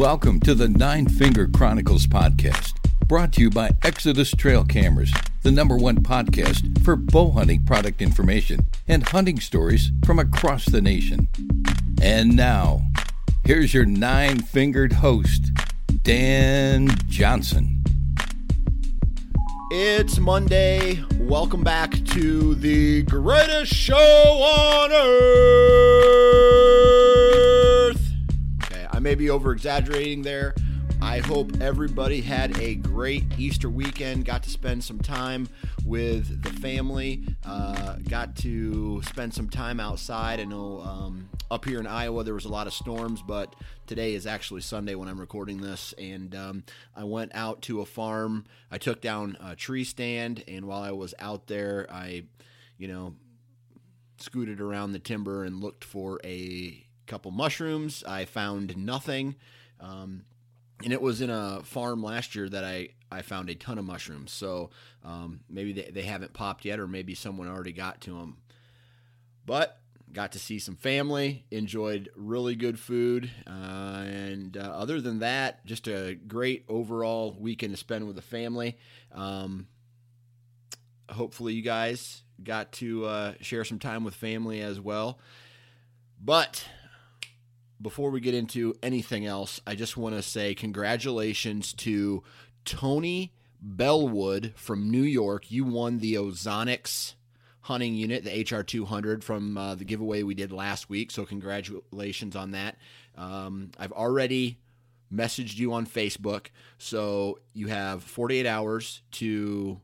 Welcome to the Nine Finger Chronicles podcast, brought to you by Exodus Trail Cameras, the number one podcast for bow hunting product information and hunting stories from across the nation. And now, here's your nine fingered host, Dan Johnson. It's Monday. Welcome back to the greatest show on earth. I may be over exaggerating there. I hope everybody had a great Easter weekend, got to spend some time with the family, uh, got to spend some time outside. I know um, up here in Iowa there was a lot of storms, but today is actually Sunday when I'm recording this. And um, I went out to a farm. I took down a tree stand, and while I was out there, I, you know, scooted around the timber and looked for a couple mushrooms. I found nothing. Um, and it was in a farm last year that I, I found a ton of mushrooms. So um, maybe they, they haven't popped yet, or maybe someone already got to them. But got to see some family, enjoyed really good food, uh, and uh, other than that, just a great overall weekend to spend with the family. Um, hopefully, you guys got to uh, share some time with family as well. But before we get into anything else, I just want to say congratulations to Tony Bellwood from New York. You won the Ozonics hunting unit, the HR200 from uh, the giveaway we did last week. So congratulations on that. Um, I've already messaged you on Facebook, so you have 48 hours to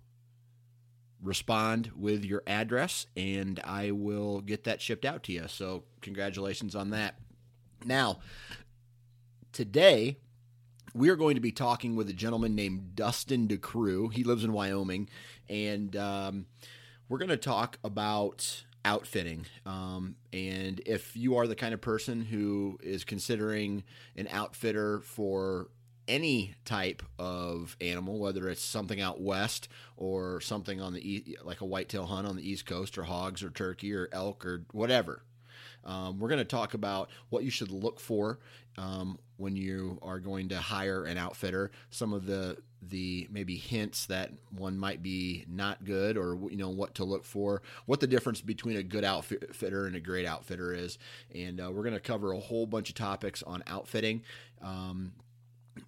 respond with your address, and I will get that shipped out to you. So congratulations on that. Now, today we are going to be talking with a gentleman named Dustin DeCroo. He lives in Wyoming, and um, we're going to talk about outfitting. Um, and if you are the kind of person who is considering an outfitter for any type of animal, whether it's something out west or something on the like a whitetail hunt on the east coast, or hogs, or turkey, or elk, or whatever. Um, we're going to talk about what you should look for um, when you are going to hire an outfitter. Some of the the maybe hints that one might be not good, or you know what to look for, what the difference between a good outfitter and a great outfitter is, and uh, we're going to cover a whole bunch of topics on outfitting. Um,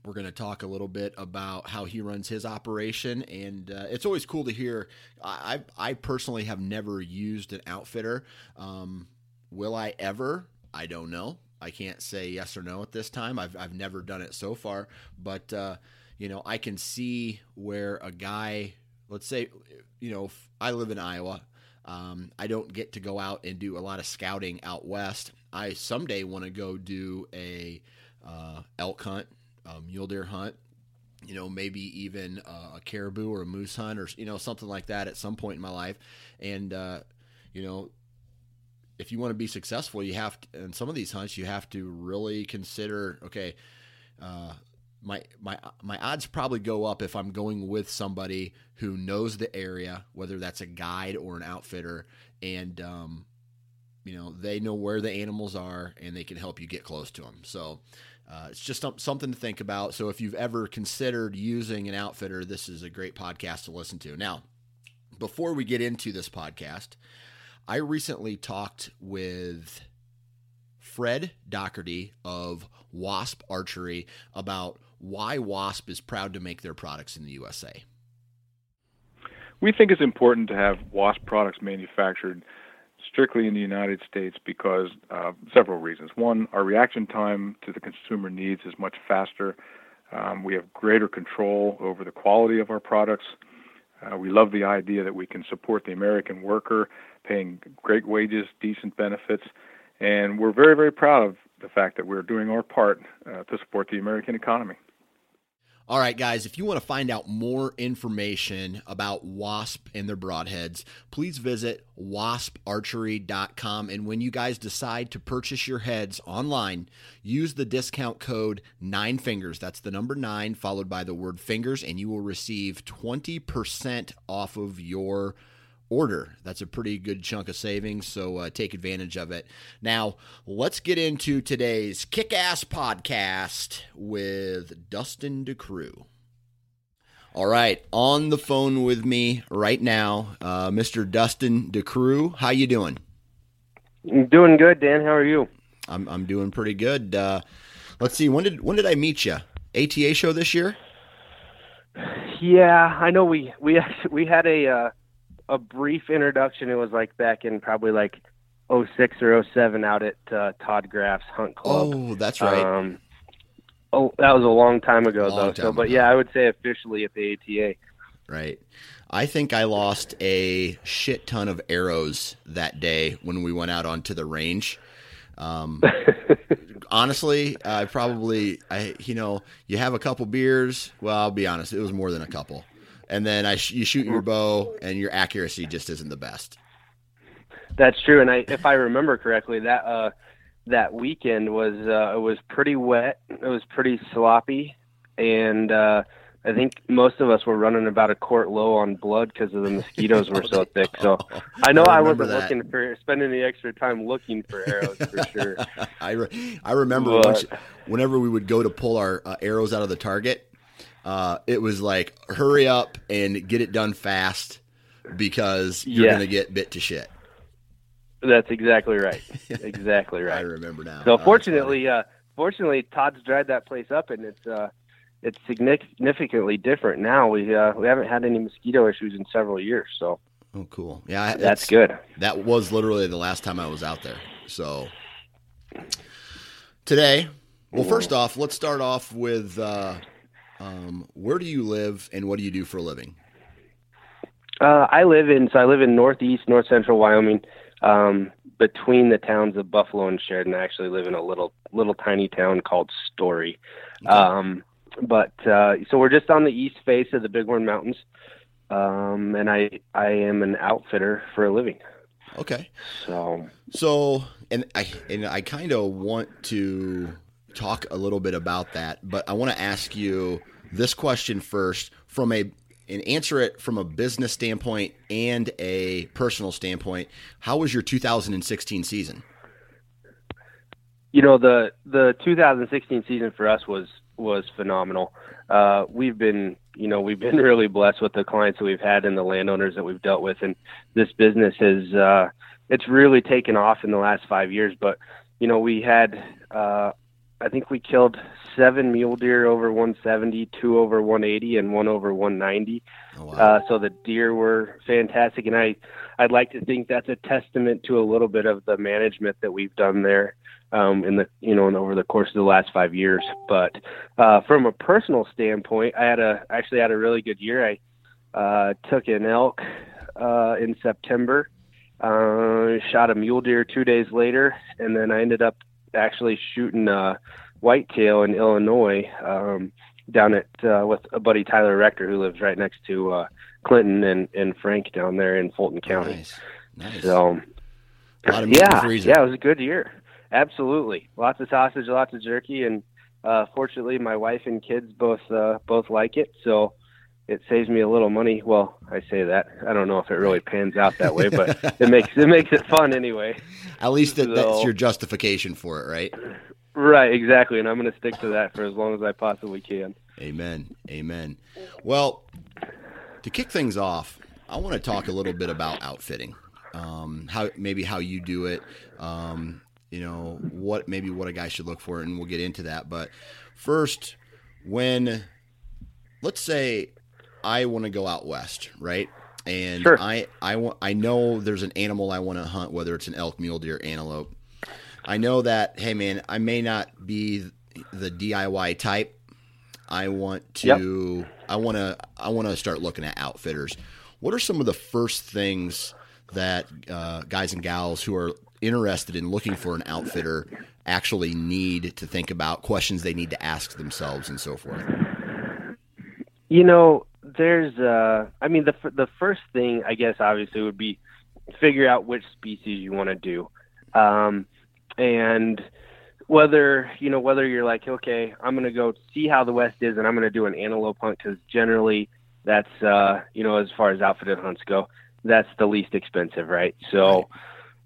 we're going to talk a little bit about how he runs his operation, and uh, it's always cool to hear. I I personally have never used an outfitter. Um, Will I ever? I don't know. I can't say yes or no at this time. I've, I've never done it so far, but uh, you know, I can see where a guy, let's say, you know, I live in Iowa. Um, I don't get to go out and do a lot of scouting out west. I someday want to go do a uh, elk hunt, a mule deer hunt, you know, maybe even uh, a caribou or a moose hunt or you know something like that at some point in my life, and uh, you know if you want to be successful, you have to, in some of these hunts, you have to really consider, okay, uh, my my my odds probably go up if I'm going with somebody who knows the area, whether that's a guide or an outfitter, and um, you know they know where the animals are and they can help you get close to them. So uh, it's just something to think about. So if you've ever considered using an outfitter, this is a great podcast to listen to. Now, before we get into this podcast, I recently talked with Fred Doherty of Wasp Archery about why Wasp is proud to make their products in the USA. We think it's important to have Wasp products manufactured strictly in the United States because uh, several reasons. One, our reaction time to the consumer needs is much faster. Um, we have greater control over the quality of our products. Uh, we love the idea that we can support the American worker, paying great wages, decent benefits, and we're very, very proud of the fact that we're doing our part uh, to support the American economy. All right, guys, if you want to find out more information about WASP and their broadheads, please visit wasparchery.com. And when you guys decide to purchase your heads online, use the discount code nine fingers. That's the number nine, followed by the word fingers, and you will receive 20% off of your order. That's a pretty good chunk of savings, so uh, take advantage of it. Now, let's get into today's kick ass podcast with Dustin DeCroo. All right, on the phone with me right now, uh, Mr. Dustin DeCroo. How you doing? I'm doing good, Dan. How are you? I'm I'm doing pretty good. Uh, let's see. When did when did I meet you? ATA show this year? Yeah, I know we we we had a uh, a brief introduction. It was like back in probably like 06 or 07 out at uh, Todd Graf's Hunt Club. Oh, that's right. Um, oh, that was a long time ago Long though. time so, but ago. yeah, I would say officially at the ATA. Right. I think I lost a shit ton of arrows that day when we went out onto the range. Um, honestly, I probably, I you know, you have a couple beers. Well, I'll be honest, it was more than a couple. And then I sh- you shoot your bow, and your accuracy just isn't the best. That's true, and I, if I remember correctly, that uh, that weekend was uh, it was pretty wet. It was pretty sloppy, and uh, I think most of us were running about a quart low on blood because of the mosquitoes were so thick. So I know I I, wasn't that. looking for spending the extra time looking for arrows for sure. I, re- I remember once, whenever we would go to pull our uh, arrows out of the target, uh, it was like hurry up and get it done fast because you're Yeah. gonna get bit to shit. That's exactly right. Exactly right. I remember now. So fortunately, uh, fortunately, Todd's dried that place up, and it's uh, it's significantly different now. We uh, we haven't had any mosquito issues in several years, so oh cool. Yeah, that's good. That was literally the last time I was out there. So today, well, first off, let's start off with uh, um, where do you live and what do you do for a living? Uh, I live in so I live in northeast, north central Wyoming, um, between the towns of Buffalo and Sheridan. I actually live in a little little tiny town called Story. Um, but uh, so we're just on the east face of the Bighorn Mountains, um, and I I am an outfitter for a living. Okay. So So, and I and I kind of want to talk a little bit about that, but I want to ask you this question first from a and answer it from a business standpoint and a personal standpoint. How was your 2016 season? you know the the 2016 season for us was was phenomenal. Uh, we've been you know we've been really blessed with the clients that we've had and the landowners that we've dealt with, and this business has uh, it's really taken off in the last five years. But you know we had uh, I think we killed seven mule deer over 170, two over 180, and one over 190. Oh, wow. Uh, so the deer were fantastic, and I I'd like to think that's a testament to a little bit of the management that we've done there um, in the you know and over the course of the last five years. But uh, from a personal standpoint, I had a actually had a really good year. I uh, took an elk uh, in September, uh, shot a mule deer two days later, and then I ended up actually shooting a whitetail in Illinois. Um, down at uh, with a buddy Tyler Rector who lives right next to uh, Clinton and, and Frank down there in Fulton County. nice, nice. So A lot of meat in the yeah, yeah, it was a good year. Absolutely, lots of sausage, lots of jerky, and uh, fortunately, my wife and kids both uh, both like it, so it saves me a little money. Well, I say that I don't know if it really pans out that way, but it makes it makes it fun anyway. At least that, So- that's your justification for it, right? Right, exactly, and I'm going to stick to that for as long as I possibly can. Amen. Amen. Well, to kick things off, I want to talk a little bit about outfitting. Um, how maybe how you do it. Um, you know what maybe what a guy should look for, and we'll get into that. But first, when let's say I want to go out west, right? And Sure. I I want I know there's an animal I want to hunt, whether it's an elk, mule deer, antelope. I know that hey man, I may not be the DIY type. I want to I want to I want to start looking at outfitters. What are some of the first things that uh, guys and gals who are interested in looking for an outfitter actually need to think about questions they need to ask themselves and so forth? You know, there's uh I mean the the first thing I guess obviously would be figure out which species you want to do. Um and whether, you know, whether you're like, okay, I'm going to go see how the west is and I'm going to do an antelope hunt cuz generally that's uh, you know, as far as outfitted hunts go, that's the least expensive, right? So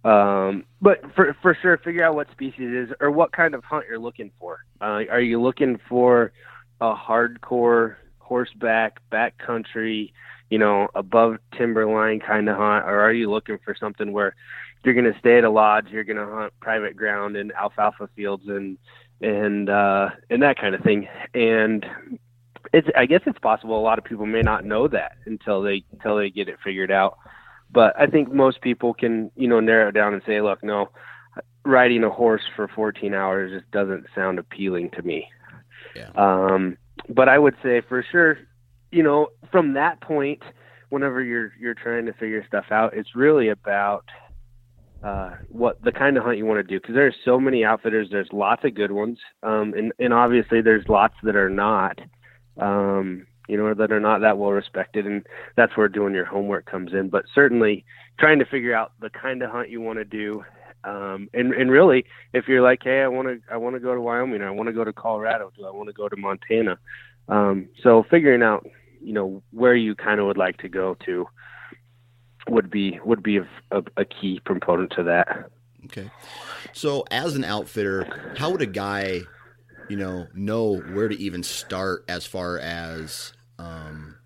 um, but for for sure, figure out what species is or what kind of hunt you're looking for. Uh, are you looking for a hardcore horseback backcountry, you know, above timberline kind of hunt, or are you looking for something where you're going to stay at a lodge, you're going to hunt private ground and alfalfa fields and and uh, and that kind of thing? And it's I guess it's possible a lot of people may not know that until they until they get it figured out. But I think most people can you know narrow it down and say, look, no, riding a horse for 14 hours just doesn't sound appealing to me. Yeah. Um, but I would say for sure, you know, from that point, whenever you're you're trying to figure stuff out, it's really about uh, what the kind of hunt you want to do because there's so many outfitters. There's lots of good ones, um, and and obviously there's lots that are not, um, you know, that are not that well respected, and that's where doing your homework comes in. But certainly trying to figure out the kind of hunt you want to do. Um, and, and really, if you're like, hey, I want to, I want to go to Wyoming, I want to go to Colorado, do I want to go to Montana? Um, so figuring out, you know, where you kind of would like to go to would be would be a, a, a key component to that. Okay. So, as an outfitter, how would a guy, you know, know where to even start as far as, um,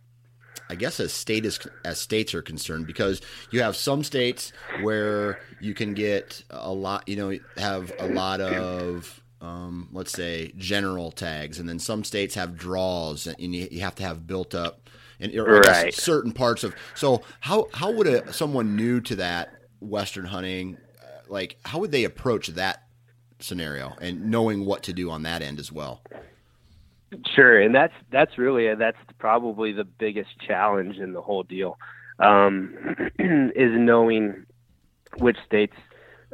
I guess, as state is, as states are concerned? Because you have some states where you can get a lot, you know, have a lot of, um, let's say, general tags, and then some states have draws, and you, you have to have built up. And or I guess Right. certain parts of so how how would a someone new to that western hunting uh, like how would they approach that scenario and knowing what to do on that end as well Sure, and that's that's really that's probably the biggest challenge in the whole deal, um, is knowing which states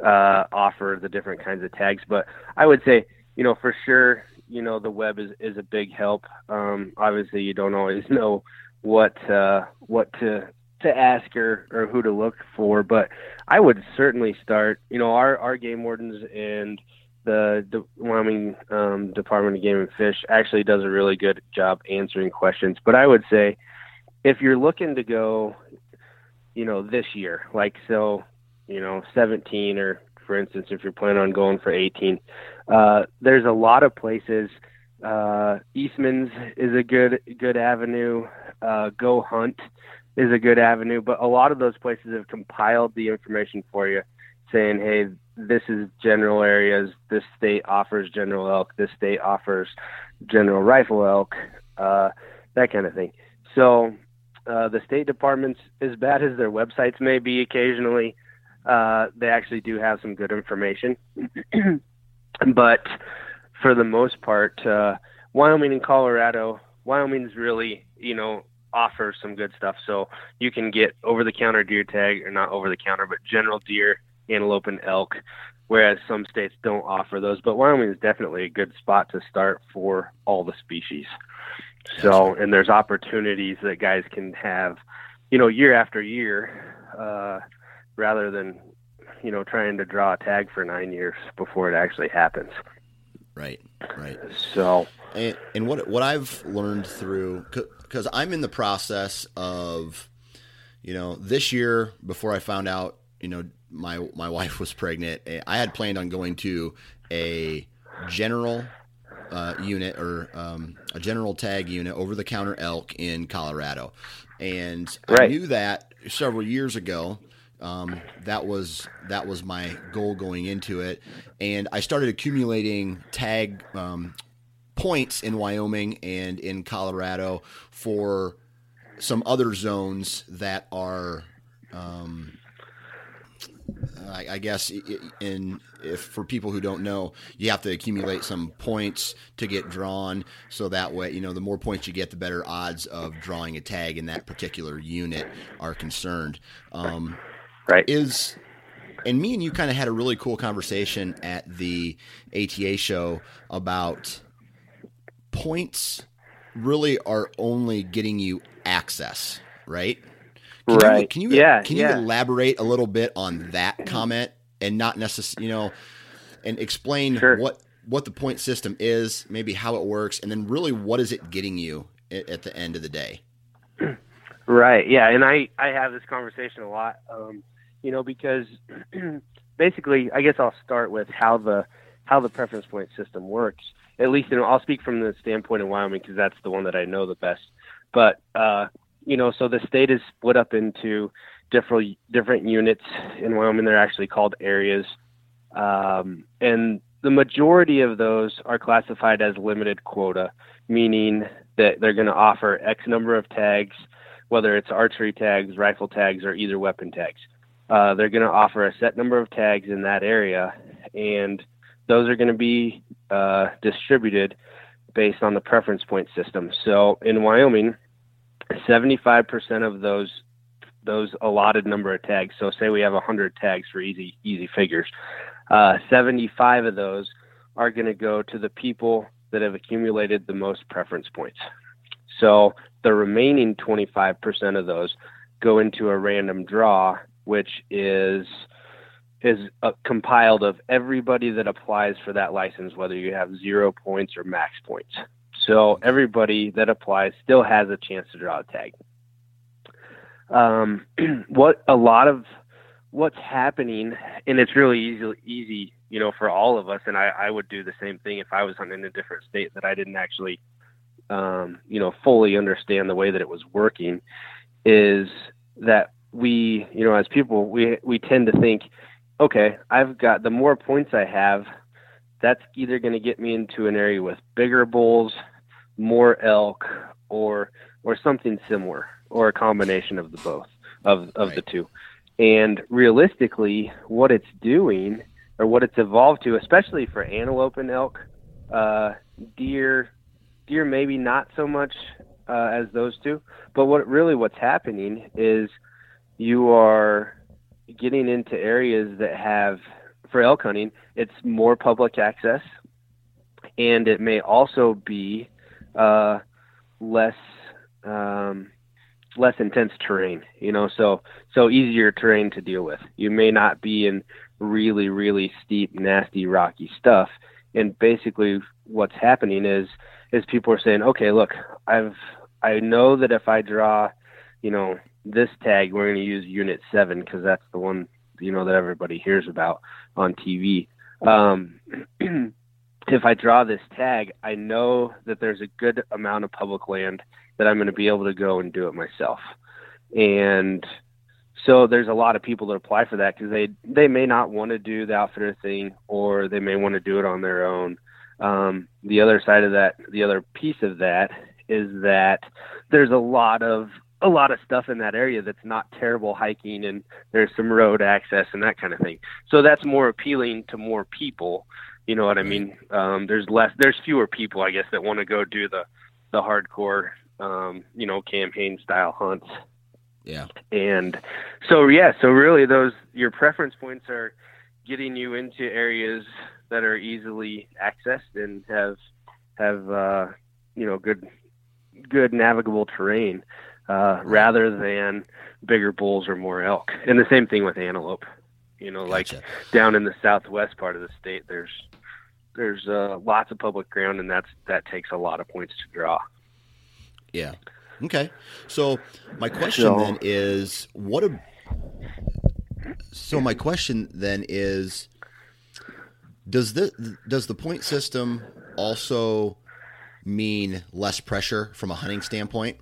uh, offer the different kinds of tags. But I would say, you know, for sure, you know, the web is is a big help. Um, obviously, you don't always know what uh, what to to ask or, or who to look for, but I would certainly start. You know, our our game wardens and the, the Wyoming um, Department of Game and Fish actually does a really good job answering questions. But I would say if you're looking to go, you know, this year, like so, you know, 17 or for instance, if you're planning on going for 18, uh, there's a lot of places. Uh, Eastman's is a good good avenue. Uh, Go Hunt is a good avenue, but a lot of those places have compiled the information for you, saying, "Hey, this is general areas. This state offers general elk. This state offers general rifle elk. Uh, that kind of thing." So, uh, the state departments, as bad as their websites may be occasionally, uh, they actually do have some good information. but for the most part, uh, Wyoming and Colorado, Wyoming's really, you know, offers some good stuff. So you can get over the counter deer tag, or not over the counter, but general deer, antelope, and elk, whereas some states don't offer those. But Wyoming is definitely a good spot to start for all the species. So, and there's opportunities that guys can have, you know, year after year, uh, rather than, you know, trying to draw a tag for nine years before it actually happens. Right, right. So, and, and what what I've learned through because I'm in the process of, you know, this year before I found out, you know, my my wife was pregnant, eh, I had planned on going to a general uh, unit or um, a general tag unit over the counter elk in Colorado, and right. I knew that several years ago. Um, that was that was my goal going into it, and I started accumulating tag um, points in Wyoming and in Colorado for some other zones that are, um, I, I, guess, in if for people who don't know, you have to accumulate some points to get drawn. So that way, you know, the more points you get, the better odds of drawing a tag in that particular unit are concerned. Um, right. Is and me and you kind of had a really cool conversation at the ATA show about points really are only getting you access, right? Can right. You, can you yeah, can yeah. you elaborate a little bit on that comment and not necessarily, you know, and explain sure. what what the point system is, maybe how it works, and then really what is it getting you at, at the end of the day? Right. Yeah, and I I have this conversation a lot, um, you know, because basically, I guess I'll start with how the how the preference point system works. At least, know, I'll speak from the standpoint of Wyoming because that's the one that I know the best. But uh, you know, so the state is split up into different different units in Wyoming. They're actually called areas, um, and the majority of those are classified as limited quota, meaning that they're going to offer X number of tags, whether it's archery tags, rifle tags, or either weapon tags. Uh, they're going to offer a set number of tags in that area, and those are going to be uh, distributed based on the preference point system. So in Wyoming, 75% of those those allotted number of tags. So say we have 100 tags for easy easy figures. Uh, 75 of those are going to go to the people that have accumulated the most preference points. So the remaining 25% of those go into a random draw, which is is uh, compiled of everybody that applies for that license, whether you have zero points or max points. So everybody that applies still has a chance to draw a tag. Um, what a lot of what's happening, and it's really easy, easy, you know, for all of us. And I, I would do the same thing if I was in a different state that I didn't actually, um, you know, fully understand the way that it was working. Is that we, you know, as people, we we tend to think, okay, I've got the more points I have, that's either going to get me into an area with bigger bulls, more elk, or or something similar, or a combination of the both of of right. the two. And realistically, what it's doing, or what it's evolved to, especially for antelope and elk, uh, deer, deer maybe not so much uh, as those two. But what really what's happening is you are getting into areas that have for elk hunting, it's more public access, and it may also be uh, less um, less intense terrain. You know, so so easier terrain to deal with. You may not be in really really steep, nasty, rocky stuff. And basically, what's happening is is people are saying, okay, look, I've I know that if I draw, you know, this tag, we're going to use Unit Seven because that's the one you know that everybody hears about on TV. Um, if I draw this tag, I know that there's a good amount of public land that I'm going to be able to go and do it myself. And so there's a lot of people that apply for that because they they may not want to do the outfitter thing or they may want to do it on their own. Um, the other side of that, the other piece of that is that there's a lot of a lot of stuff in that area that's not terrible hiking and there's some road access and that kind of thing. So that's more appealing to more people. You know what I mean? Um, there's less, there's fewer people, I guess, that want to go do the, the hardcore, um, you know, campaign style hunts. Yeah. And so, yeah, so really those, your preference points are getting you into areas that are easily accessed and have, have, uh, you know, good, good navigable terrain uh, rather than bigger bulls or more elk. And the same thing with antelope. You know, gotcha. like down in the southwest part of the state, there's there's uh, lots of public ground, and that's that takes a lot of points to draw. Yeah. Okay. So my question so, then is, what a. So my question then is, does the does the point system also mean less pressure from a hunting standpoint?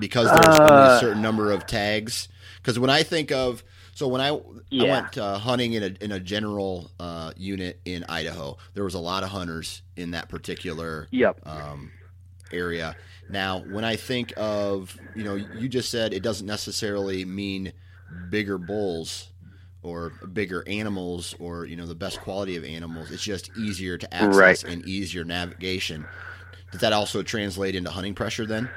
Because there's uh, only a uh, certain number of tags. Because when I think of so when I yeah. I went uh, hunting in a in a general uh, unit in Idaho, there was a lot of hunters in that particular yep. um, area. Now, when I think of you know, you just said it doesn't necessarily mean bigger bulls or bigger animals or you know the best quality of animals. It's just easier to access right. and easier navigation. Does that also translate into hunting pressure then?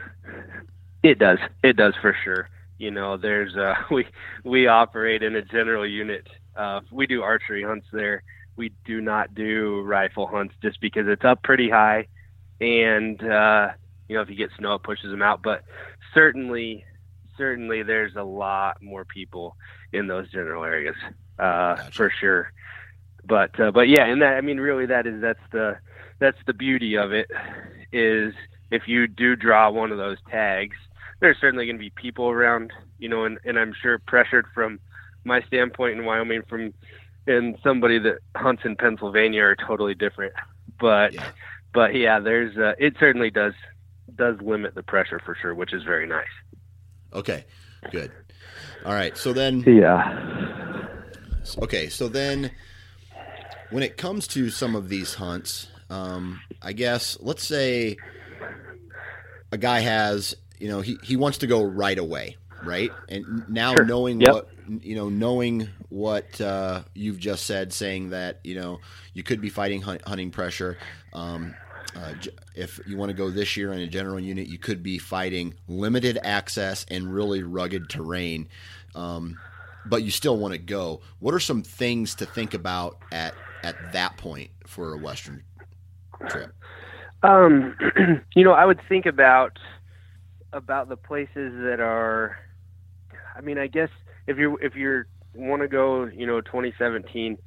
It does. It does for sure. You know, there's uh, we we operate in a general unit. Uh, we do archery hunts there. We do not do rifle hunts just because it's up pretty high, and uh, you know if you get snow, it pushes them out. But certainly, certainly, there's a lot more people in those general areas uh, gotcha. for sure. But uh, but yeah, and that I mean, really, that is that's the that's the beauty of it is if you do draw one of those tags, there's certainly going to be people around, you know, and, and I'm sure pressured from my standpoint in Wyoming from and somebody that hunts in Pennsylvania are totally different. But yeah. but yeah, there's uh, it certainly does does limit the pressure for sure, which is very nice. Okay, good. All right, so then yeah. Okay, so then when it comes to some of these hunts, um, I guess let's say a guy has you know he, he wants to go right away right and now sure. knowing yep. what you know knowing what uh, you've just said saying that you know you could be fighting hunt, hunting pressure um, uh, if you want to go this year in a general unit you could be fighting limited access and really rugged terrain um, but you still want to go what are some things to think about at at that point for a western trip um, you know i would think about about the places that are I mean, I guess if you if you want to go, you know, 2017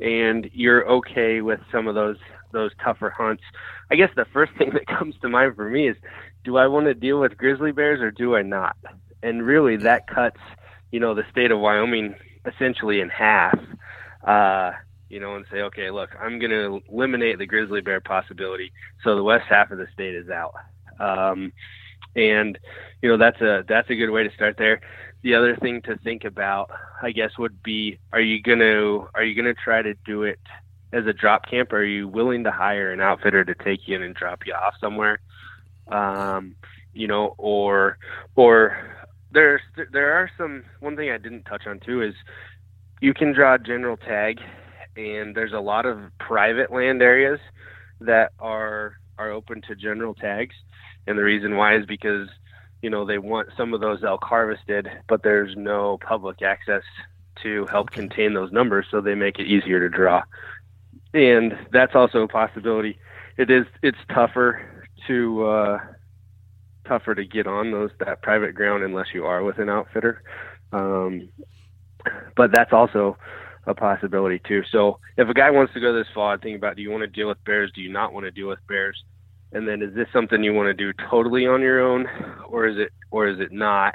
and you're okay with some of those those tougher hunts, I guess the first thing that comes to mind for me is do I want to deal with grizzly bears or do I not? And really that cuts, you know, the state of Wyoming essentially in half. Uh, you know, and say, okay, look, I'm going to eliminate the grizzly bear possibility, so the west half of the state is out. Um, and you know that's a that's a good way to start there. The other thing to think about i guess would be are you going to are you going to try to do it as a drop camp? Are you willing to hire an outfitter to take you in and drop you off somewhere? Um you know or or there's there are some one thing i didn't touch on too is you can draw a general tag and there's a lot of private land areas that are are open to general tags and the reason why is because you know they want some of those elk harvested, but there's no public access to help contain those numbers, so they make it easier to draw. And that's also a possibility. It is it's tougher to uh, tougher to get on those that private ground unless you are with an outfitter. Um, but that's also a possibility too. So if a guy wants to go this far, think about do you want to deal with bears? Do you not want to deal with bears? And then is this something you want to do totally on your own or is it or is it not?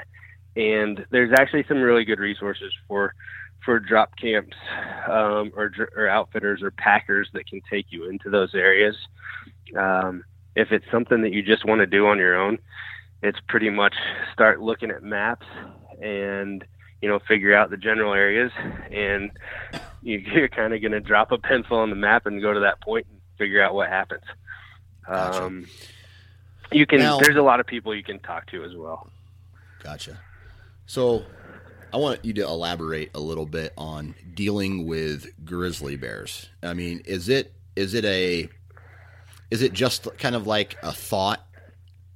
And there's actually some really good resources for for drop camps um, or, or outfitters or packers that can take you into those areas. Um, if it's something that you just want to do on your own it's pretty much start looking at maps and you know figure out the general areas. And you're kind of going to drop a pencil on the map and go to that point and figure out what happens Gotcha. Um, you can. Now, there's a lot of people you can talk to as well. Gotcha. So, I want you to elaborate a little bit on dealing with grizzly bears. I mean, is it is it a is it just kind of like a thought?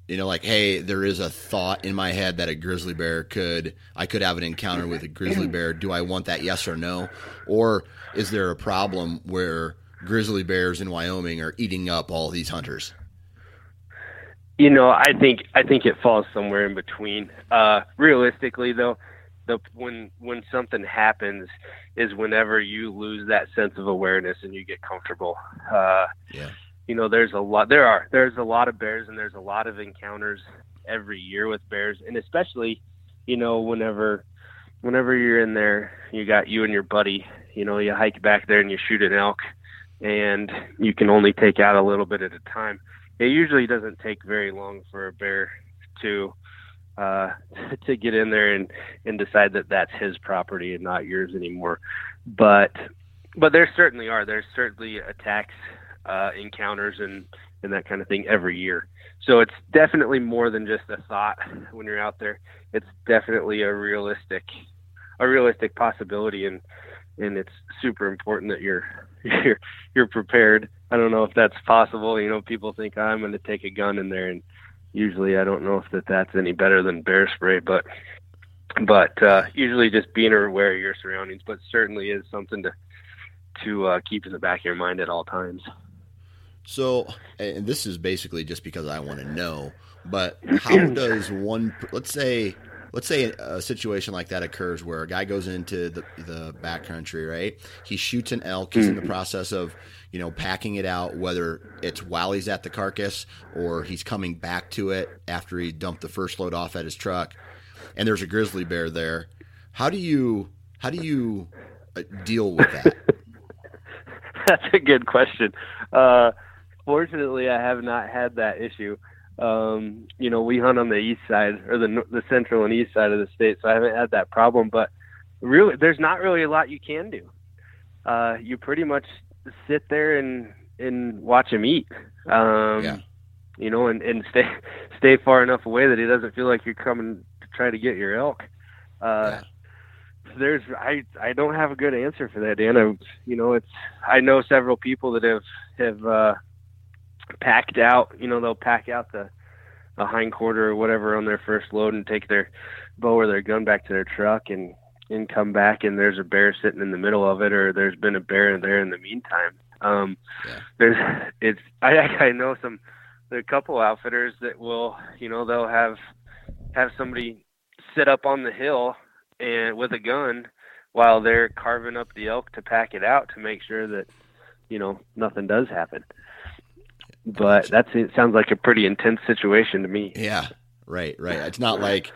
You know, like, hey, there is a thought in my head that a grizzly bear could I could have an encounter with a grizzly bear. Do I want that? Yes or no? Or is there a problem where grizzly bears in Wyoming are eating up all these hunters? You know, I think I think it falls somewhere in between. Uh, realistically, though, the when when something happens is whenever you lose that sense of awareness and you get comfortable. Uh, yeah. You know, there's a lot. There are there's a lot of bears, and there's a lot of encounters every year with bears, and especially, you know, whenever whenever you're in there, you got you and your buddy. You know, you hike back there and you shoot an elk, and you can only take out a little bit at a time. It usually doesn't take very long for a bear to uh, to get in there and and decide that that's his property and not yours anymore. But but there certainly are. There's certainly attacks, uh, encounters, and and that kind of thing every year. So it's definitely more than just a thought when you're out there. It's definitely a realistic a realistic possibility and and it's super important that you're you're you're prepared. I don't know if that's possible. You know, people think I'm going to take a gun in there and usually I don't know if that that's any better than bear spray, but but uh, usually just being aware of your surroundings, but certainly is something to to uh, keep in the back of your mind at all times. So, and this is basically just because I want to know, but how does one, let's say, let's say a situation like that occurs where a guy goes into the, the backcountry, right? He shoots an elk. He's in the process of, you know, packing it out, whether it's while he's at the carcass or he's coming back to it after he dumped the first load off at his truck. And there's a grizzly bear there. How do you, how do you uh, deal with that? That's a good question. Uh, fortunately, I have not had that issue. Um, you know, we hunt on the east side or the the central and east side of the state, so I haven't had that problem. But really, there's not really a lot you can do. Uh, you pretty much sit there and and watch him eat. Um, Yeah. You know, and and stay stay far enough away that he doesn't feel like you're coming to try to get your elk. Uh, Yeah. There's I I don't have a good answer for that, Dan. I, you know, it's I know several people that have have uh, packed out. You know, they'll pack out the a hind quarter or whatever on their first load and take their bow or their gun back to their truck and and come back and there's a bear sitting in the middle of it or there's been a bear there in the meantime. Um, Yeah. there's it's I I know some there are a couple outfitters that will you know they'll have have somebody sit up on the hill and with a gun while they're carving up the elk to pack it out to make sure that you know nothing does happen. But that's it sounds like a pretty intense situation to me. Yeah, right, right. It's not like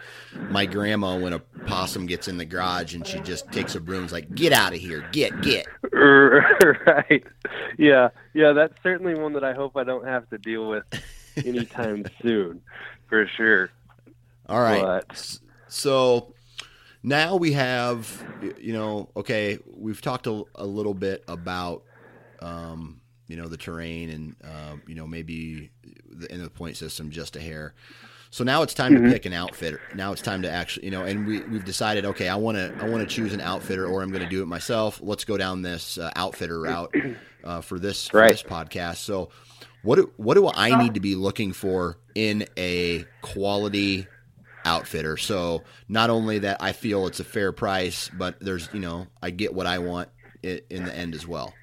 my grandma when a possum gets in the garage and she just takes a broom, is like, "Get out of here, get, get." right. Yeah. Yeah, that's certainly one that I hope I don't have to deal with anytime soon, for sure. All right. But- So now we have, you know, okay, we've talked a, a little bit about, um, you know, the terrain and, um, you know, maybe the end of the point system just a hair. So now it's time to pick an outfitter. Now it's time to actually, you know, and we we've decided, okay, I want to I want to choose an outfitter, or I'm going to do it myself. Let's go down this uh, outfitter route uh, for this for this podcast. So, what do, what do I need to be looking for in a quality outfitter? So not only that I feel it's a fair price, but there's you know I get what I want i- in the end as well.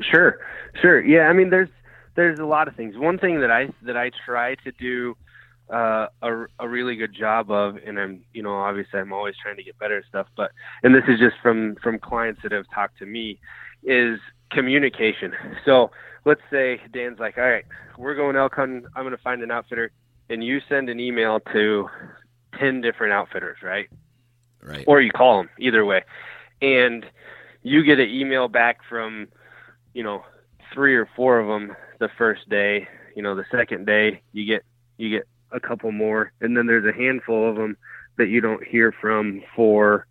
Sure, sure. Yeah, I mean, there's there's a lot of things. One thing that I that I try to do uh, a a really good job of, and I'm you know obviously I'm always trying to get better stuff, but and this is just from from clients that have talked to me, is communication. So let's say Dan's like, all right, we're going elk hunting. I'm going to find an outfitter, and you send an email to ten different outfitters, right? Right. or you call them either way and you get an email back from you know three or four of them the first day you know the second day you get you get a couple more and then there's a handful of them that you don't hear from for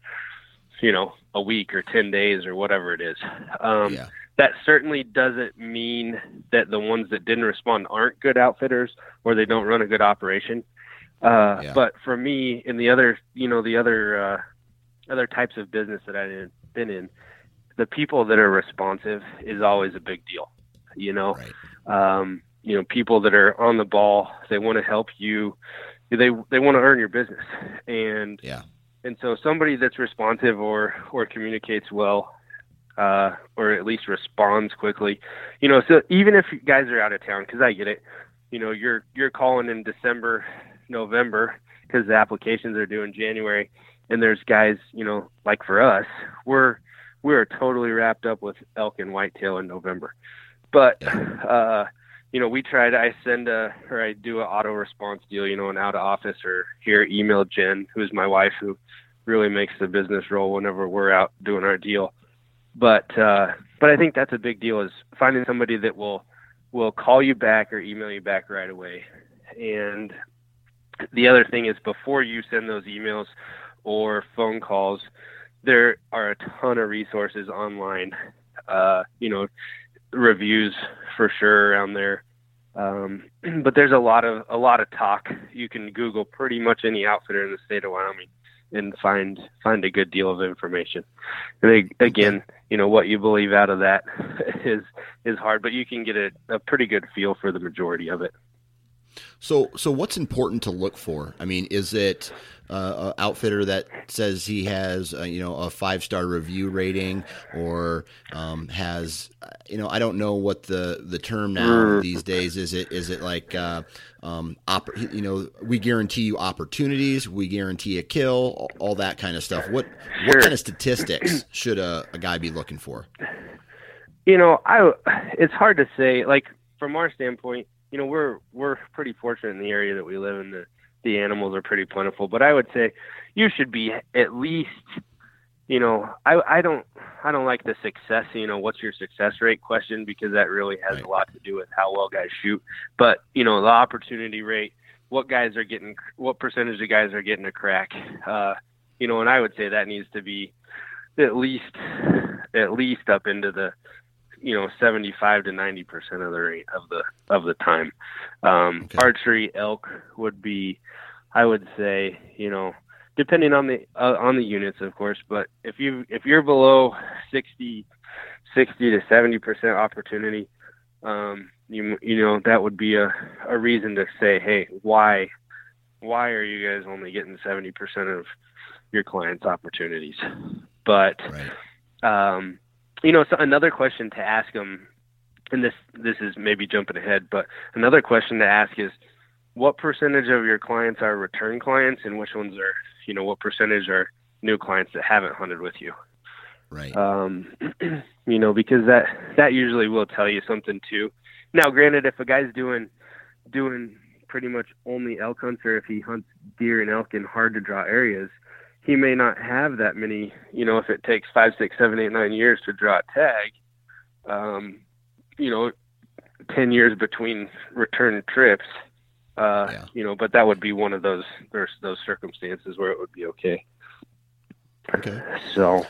you know a week or 10 days or whatever it is um yeah. that certainly doesn't mean that the ones that didn't respond aren't good outfitters or they don't run a good operation. Uh, Yeah. But for me, in the other, you know, the other uh, other types of business that I've been in, the people that are responsive is always a big deal. You know, Right. um, you know, people that are on the ball, they want to help you. They they want to earn your business, and Yeah. and so somebody that's responsive or or communicates well uh, or at least responds quickly you know so even if you guys are out of town because i get it you know you're you're calling in december november because the applications are due in january and there's guys, you know, like for us, we're we're totally wrapped up with elk and whitetail in November. But uh, you know, we try to I send a or I do an auto response deal, you know, an out of office or here email Jen, who's my wife, who really makes the business roll whenever we're out doing our deal. But uh, but I think that's a big deal is finding somebody that will will call you back or email you back right away. And the other thing is before you send those emails or phone calls, there are a ton of resources online. Uh, you know, reviews for sure around there. Um, but there's a lot of a lot of talk. You can Google pretty much any outfitter in the state of Wyoming and find find a good deal of information. And they, again, you know what you believe out of that is is hard, but you can get a, a pretty good feel for the majority of it. So, so what's important to look for? I mean, is it uh, outfitter that says he has, uh, you know, a five star review rating, or um, has, you know, I don't know what the the term now mm. these days is. It is it like, uh, um, op- you know, we guarantee you opportunities, we guarantee a kill, all, that kind of stuff. What sure. what kind of statistics should a, a guy be looking for? You know, I it's hard to say. Like from our standpoint you know we're we're pretty fortunate in the area that we live in. The the animals are pretty plentiful, but I would say you should be at least you know I I don't I don't like the success you know what's your success rate question because that really has right. a lot to do with how well guys shoot. But you know the opportunity rate, what guys are getting, what percentage of guys are getting a crack. Uh, you know, and I would say that needs to be at least at least up into the you know 75 to 90 percent of the rate of the of the time um okay. archery elk would be i would say you know depending on the uh, on the units of course but if you if you're below 60 60 to 70 percent opportunity um you you know that would be a a reason to say hey why why are you guys only getting 70 percent of your clients opportunities but right. um you know, so another question to ask them, and this this is maybe jumping ahead, but another question to ask is, what percentage of your clients are return clients, and which ones are, you know, what percentage are new clients that haven't hunted with you? Right. Um, you know, because that that usually will tell you something too. Now, granted, if a guy's doing doing pretty much only elk hunts, or if he hunts deer and elk in hard to draw areas, he may not have that many. You know, if it takes five, six, seven, eight, nine years to draw a tag, um, you know, ten years between return trips. Uh, yeah. You know, but that would be one of those there's those circumstances where it would be okay. Okay. So,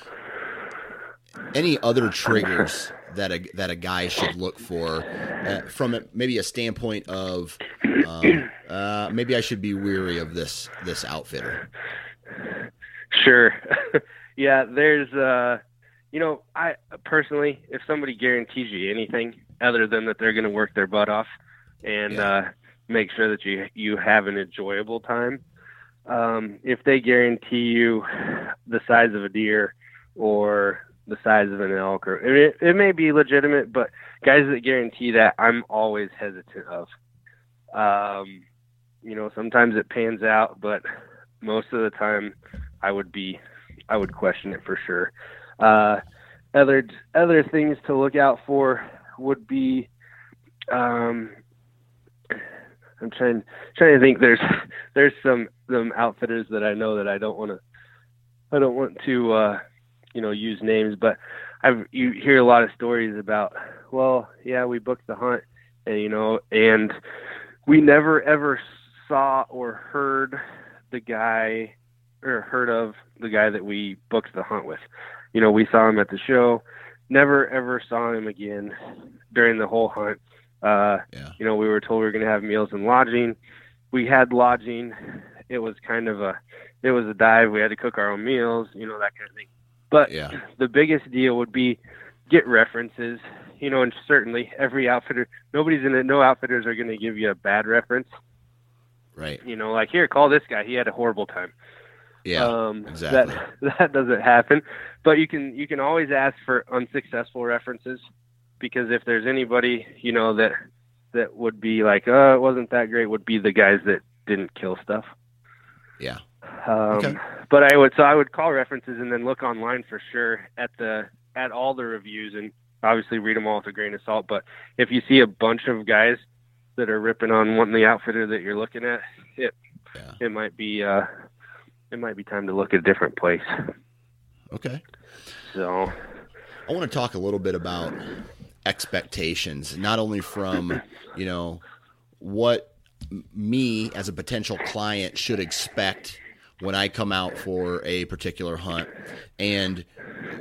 any other triggers that a that a guy should look for uh, from a, maybe a standpoint of um, uh, maybe I should be weary of this this outfitter. Sure. yeah, there's uh you know, I personally if somebody guarantees you anything other than that they're going to work their butt off and yeah. uh make sure that you you have an enjoyable time, um if they guarantee you the size of a deer or the size of an elk or it, it may be legitimate, but guys that guarantee that I'm always hesitant of. Um you know, sometimes it pans out, but most of the time I would be I would question it for sure. Uh, other other things to look out for would be um, I'm trying trying to think. There's there's some some outfitters that I know that I don't want to I don't want to uh, you know use names, but I've you hear a lot of stories about well yeah we booked the hunt and you know and we never ever saw or heard the guy or heard of the guy that we booked the hunt with. You know, we saw him at the show, never ever saw him again during the whole hunt. Uh, yeah. You know, we were told we were going to have meals and lodging. We had lodging. It was kind of a, it was a dive. We had to cook our own meals, you know, that kind of thing. But yeah. the biggest deal would be get references, you know, and certainly every outfitter, nobody's in it, no outfitters are going to give you a bad reference. Right. You know, like here, call this guy. He had a horrible time. Yeah, um, exactly. That that doesn't happen, but you can you can always ask for unsuccessful references because if there's anybody you know that that would be like, oh, it wasn't that great, would be the guys that didn't kill stuff. Yeah. Um, okay. But I would so I would call references and then look online for sure at the at all the reviews and obviously read them all with a grain of salt. But if you see a bunch of guys that are ripping on one the outfitter that you're looking at, it yeah. it might be uh, it might be time to look at a different place. Okay. So I want to talk a little bit about expectations, not only from, you know, what me as a potential client should expect when I come out for a particular hunt and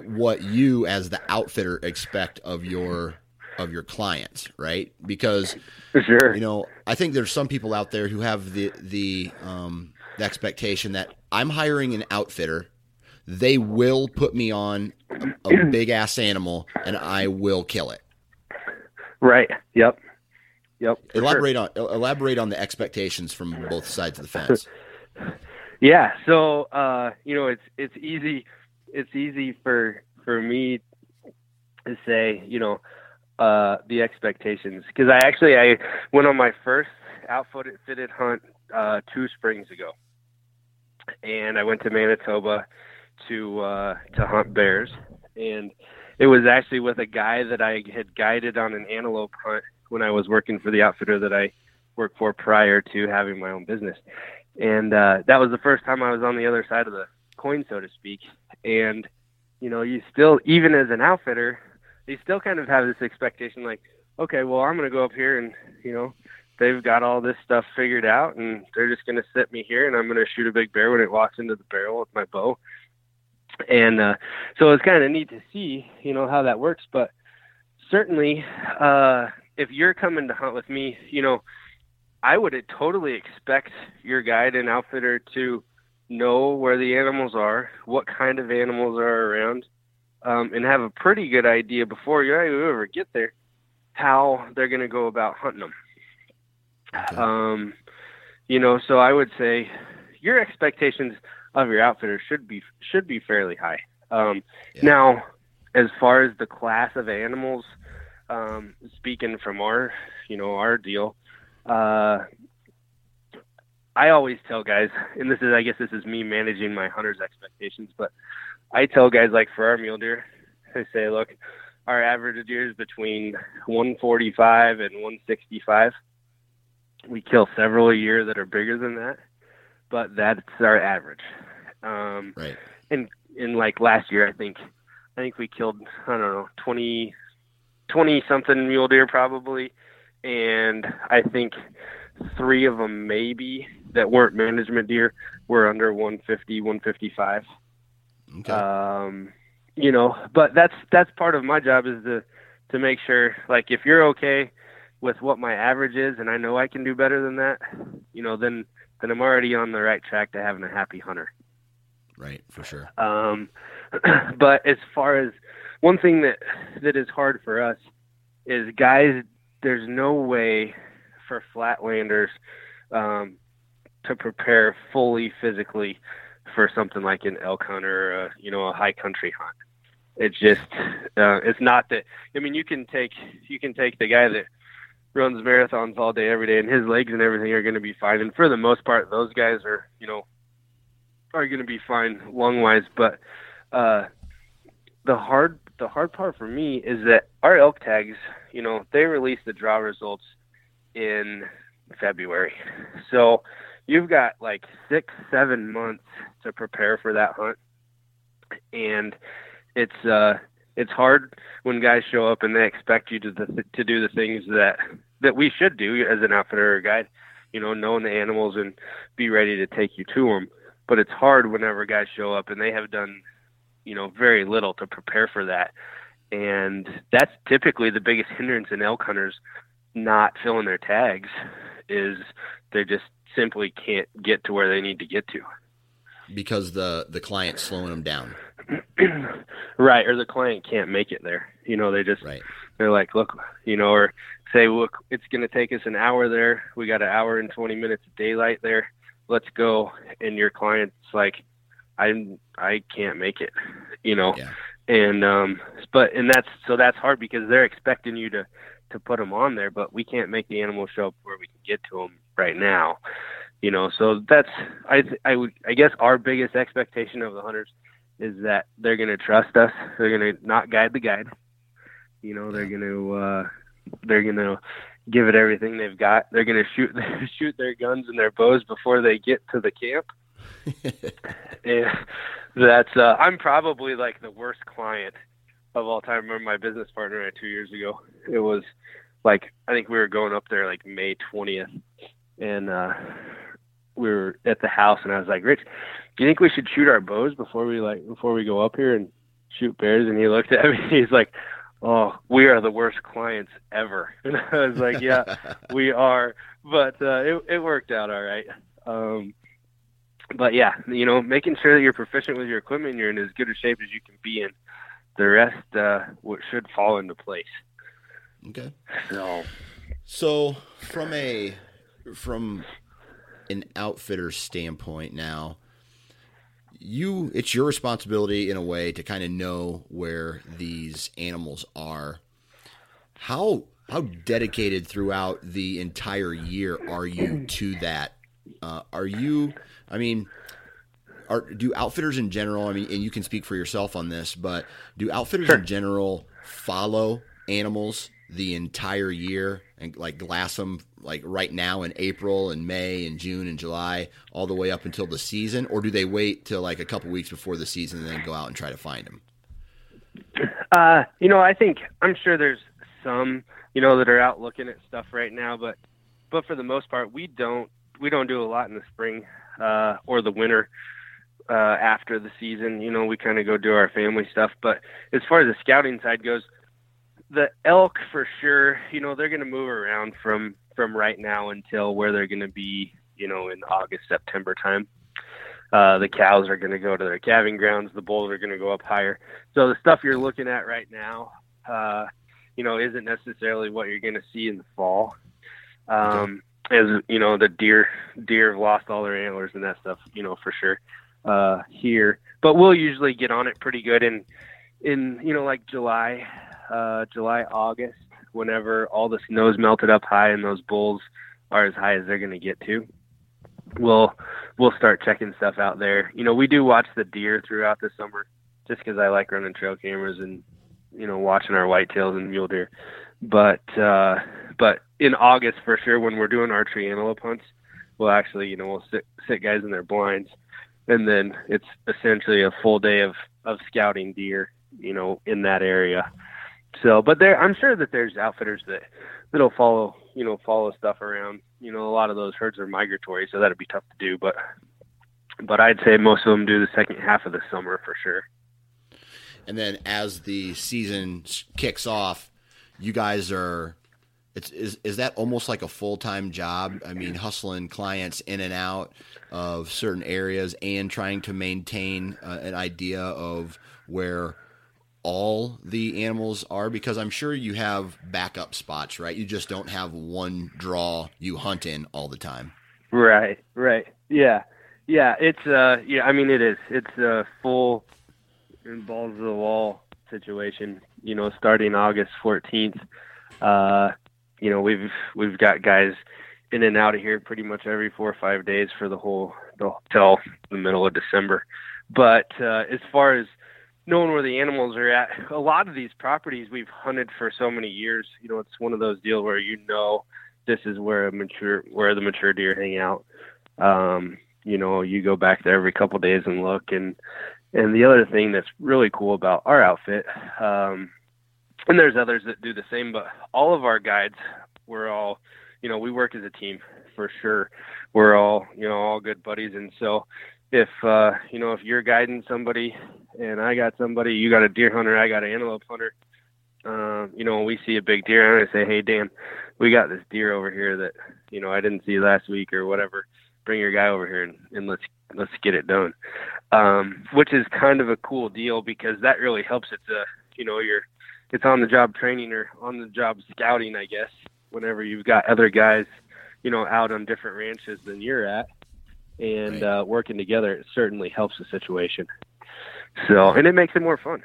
what you as the outfitter expect of your of your clients, right? Because sure. you know, I think there's some people out there who have the the um the expectation that I'm hiring an outfitter, they will put me on a big ass animal and I will kill it. Right. Yep. Yep. Elaborate sure. on elaborate on the expectations from both sides of the fence. yeah. So uh, you know, it's it's easy it's easy for for me to say, you know, uh, the expectations because I actually I went on my first outfitted fitted hunt uh, two springs ago, and I went to Manitoba to uh, to hunt bears, and it was actually with a guy that I had guided on an antelope hunt when I was working for the outfitter that I worked for prior to having my own business. And uh, that was the first time I was on the other side of the coin, so to speak. And, you know, you still, even as an outfitter, you still kind of have this expectation like, okay, well, I'm going to go up here and, you know, they've got all this stuff figured out and they're just going to sit me here and I'm going to shoot a big bear when it walks into the barrel with my bow and uh, so it's kind of neat to see, you know, how that works. But certainly, uh, if you're coming to hunt with me, you know, I would totally expect your guide and outfitter to know where the animals are, what kind of animals are around, um, and have a pretty good idea before you ever get there how they're going to go about hunting them. Okay. Um, you know, so I would say your expectations of your outfitter should be should be fairly high. Um, yeah. Now, as far as the class of animals, um, speaking from our you know our deal, uh, I always tell guys, and this is I guess this is me managing my hunters' expectations, but I tell guys like for our mule deer, I say, look, our average deer is between 145 and 165. We kill several a year that are bigger than that but that's our average. Um, right. And in like last year, I think I think we killed I don't know 20, 20 something mule deer probably, and I think three of them maybe that weren't management deer were under 150, 155. Okay. Um, you know, but that's that's part of my job is to to make sure like if you're okay with what my average is and I know I can do better than that, you know, then then I'm already on the right track to having a happy hunter. Right, for sure. Um, but as far as one thing that that is hard for us is guys. There's no way for flatlanders um, to prepare fully physically for something like an elk hunt or a, you know a high country hunt. It's just uh, it's not that. I mean, you can take you can take the guy that runs marathons all day every day and his legs and everything are going to be fine. And for the most part those guys are you know are going to be fine lung wise but uh the hard the hard part for me is that our elk tags you know they release the draw results in february. So you've got like six seven months to prepare for that hunt. And it's uh it's hard when guys show up and they expect you to to do the things that that we should do as an outfitter or guide, you know, knowing the animals and be ready to take you to them. But it's hard whenever guys show up and they have done, you know, very little to prepare for that. And that's typically the biggest hindrance in elk hunters not filling their tags is they just simply can't get to where they need to get to because the the client's slowing them down. right, or the client can't make it there. You know, they just right. they're like, look, you know, or say, look, it's going to take us an hour there. We got an hour and 20 minutes of daylight there. Let's go. And your client's like, I I can't make it, you know. Yeah. And um, but and that's so that's hard because they're expecting you to to put them on there, but we can't make the animal show up where we can get to them right now. You know, so that's I I would I guess our biggest expectation of the hunters is that they're going to trust us. They're going to not guide the guide. You know, they're going to uh, they're going to give it everything they've got. They're going to shoot shoot their guns and their bows before they get to the camp. and that's uh, I'm probably like the worst client of all time. I remember my business partner and two years ago. It was like I think we were going up there like May twentieth, and uh, we were at the house, and I was like, Rich, do you think we should shoot our bows before we like before we go up here and shoot bears? And he looked at me, and he's like, Oh, we are the worst clients ever. And I was like, Yeah, we are, but uh, it it worked out all right. Um, but yeah, you know, making sure that you're proficient with your equipment, you're in as good a shape as you can be in. The rest uh, should fall into place. Okay. So, so from a from an outfitter standpoint now, you it's your responsibility in a way to kind of know where these animals are. How how dedicated throughout the entire year are you to that? Uh, are you? I mean, are do outfitters in general? I mean, and you can speak for yourself on this, but do outfitters sure. in general follow animals the entire year and like glass them like right now in April and May and June and July all the way up until the season, or do they wait till like a couple weeks before the season and then go out and try to find them? Uh, you know, I think I'm sure there's some you know that are out looking at stuff right now, but but for the most part, we don't we don't do a lot in the spring uh, or the winter uh, after the season. You know, we kind of go do our family stuff. But as far as the scouting side goes, the elk for sure, you know, they're going to move around from from right now until where they're going to be, you know, in August September time. Uh, the cows are going to go to their calving grounds. The bulls are going to go up higher. So the stuff you're looking at right now, uh, you know, isn't necessarily what you're going to see in the fall. Um, as you know, the deer deer have lost all their antlers and that stuff, you know, for sure uh, here. But we'll usually get on it pretty good in in you know like July uh, July, August, whenever all the snow's melted up high and those bulls are as high as they're going to get to, we'll we'll start checking stuff out there. You know, we do watch the deer throughout the summer, just because I like running trail cameras and you know watching our whitetails and mule deer. But uh, but in August for sure, when we're doing archery antelope hunts, we'll actually you know we'll sit sit guys in their blinds, and then it's essentially a full day of of scouting deer, you know, in that area. So, but there, I'm sure that there's outfitters that that'll follow, you know, follow stuff around. You know, a lot of those herds are migratory, so that'd be tough to do. But, but I'd say most of them do the second half of the summer for sure. And then as the season kicks off, you guys are. It's, is is that almost like a full time job? I mean, hustling clients in and out of certain areas and trying to maintain uh, an idea of where all the animals are because I'm sure you have backup spots, right? You just don't have one draw you hunt in all the time. Right, right. Yeah. Yeah, it's uh yeah, I mean it is. It's a full balls of the wall situation, you know, starting August 14th. Uh you know, we've we've got guys in and out of here pretty much every 4 or 5 days for the whole the, till the middle of December. But uh as far as knowing where the animals are at. A lot of these properties we've hunted for so many years. You know, it's one of those deals where you know this is where a mature where the mature deer hang out. Um, you know, you go back there every couple days and look and and the other thing that's really cool about our outfit, um, and there's others that do the same, but all of our guides, we're all, you know, we work as a team for sure. We're all, you know, all good buddies, and so if uh, you know if you're guiding somebody and I got somebody, you got a deer hunter, I got an antelope hunter. Um, you know, when we see a big deer, I say, "Hey, Dan, we got this deer over here that you know I didn't see last week or whatever. Bring your guy over here and, and let's let's get it done." Um, which is kind of a cool deal because that really helps it to you know you're it's on the job training or on the job scouting, I guess. Whenever you've got other guys, you know, out on different ranches than you're at, and right. uh, working together, it certainly helps the situation. So, and it makes it more fun.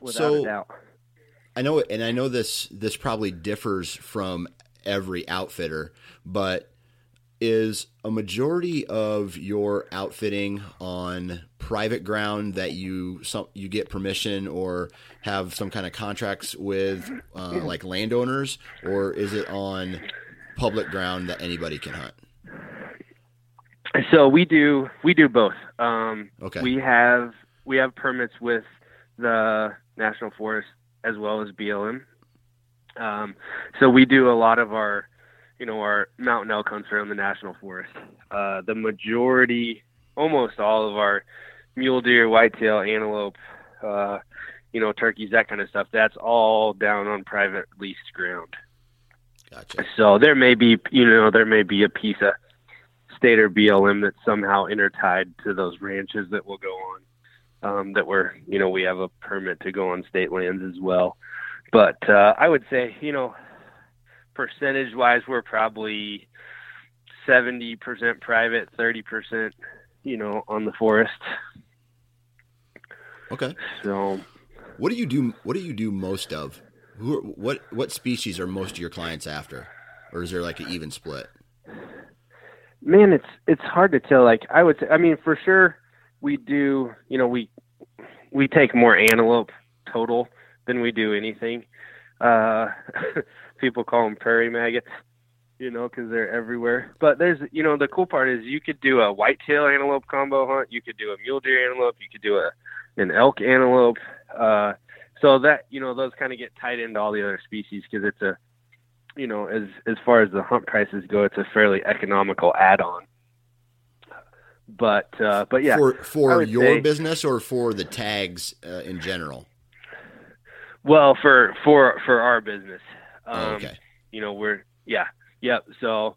Without so, a doubt. I know, and I know this. This probably differs from every outfitter, but is a majority of your outfitting on private ground that you some you get permission or have some kind of contracts with uh, like landowners or is it on public ground that anybody can hunt So we do we do both. Um, Okay. We have we have permits with the National Forest as well as BLM. Um, so we do a lot of our, you know, our mountain elk hunts around the National Forest. Uh, the majority, almost all of our mule deer, whitetail, antelope, uh, you know, turkeys, that kind of stuff. That's all down on private leased ground. gotcha So there may be, you know, there may be a piece of state or BLM that's somehow intertied to those ranches that will go on. Um, that we're, you know, we have a permit to go on state lands as well. But uh, I would say, you know, percentage wise, we're probably seventy percent private, thirty percent, you know, on the forest. okay So what do you do what do you do most of Who are, what what species are most of your clients after or is there like an even split man it's it's hard to tell. Like i would say i mean for sure we do you know we we take more antelope total than we do anything. Uh people call them prairie maggots you know because they're everywhere. But there's you know the cool part is you could do a whitetail antelope combo hunt. You could do a mule deer antelope. You could do a an elk antelope. Uh so that you know those kind of get tied into all the other species because it's a you know, as as far as the hunt prices go, it's a fairly economical add-on. But uh, but yeah, for for your say- business or for the tags uh, in general well for for for our business, um, oh, okay you know, we're yeah, yep. So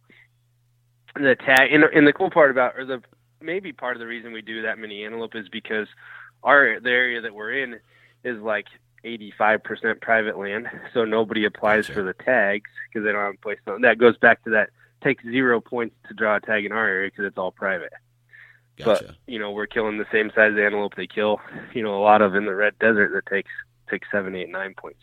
the tag and, and the cool part about or the maybe part of the reason we do that many antelope is because our the area that we're in is like 85% private land, so nobody applies Gotcha. for the tags because they don't have a place. To, that goes back to that takes zero points to draw a tag in our area because it's all private. gotcha But you know, we're killing the same size antelope they kill. You know, a lot of in the red desert that takes takes seven, eight, nine points.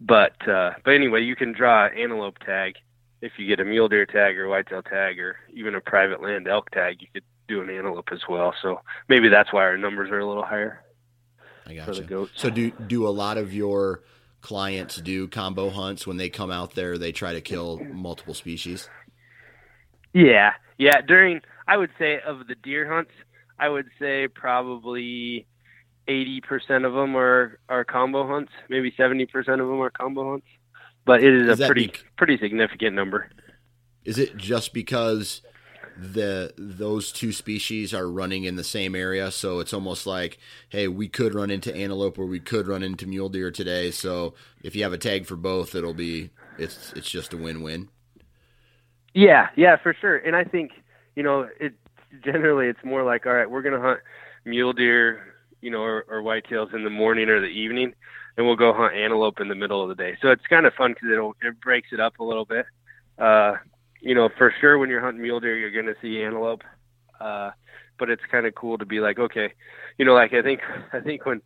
But uh, but anyway, you can draw an antelope tag if you get a mule deer tag or whitetail tag or even a private land elk tag. You could do an antelope as well. So maybe that's why our numbers are a little higher I for the gotcha. goats. So do do a lot of your clients do combo hunts when they come out there? They try to kill multiple species. Yeah, yeah. During, I would say of the deer hunts, I would say probably eighty percent of them are are combo hunts. Maybe seventy percent of them are combo hunts. But it is, Is a pretty bec- pretty significant number. Is it just because the those two species are running in the same area? So it's almost like, hey, we could run into antelope or we could run into mule deer today. So if you have a tag for both, it'll be it's it's just a win win. Yeah, yeah, for sure. And I think you know it generally it's more like all right, we're gonna hunt mule deer, you know, or, or whitetails in the morning or the evening, and we'll go hunt antelope in the middle of the day. So it's kind of fun because it it breaks it up a little bit. Uh, you know, for sure when you're hunting mule deer, you're gonna see antelope. Uh, but it's kind of cool to be like, okay, you know, like I think I think when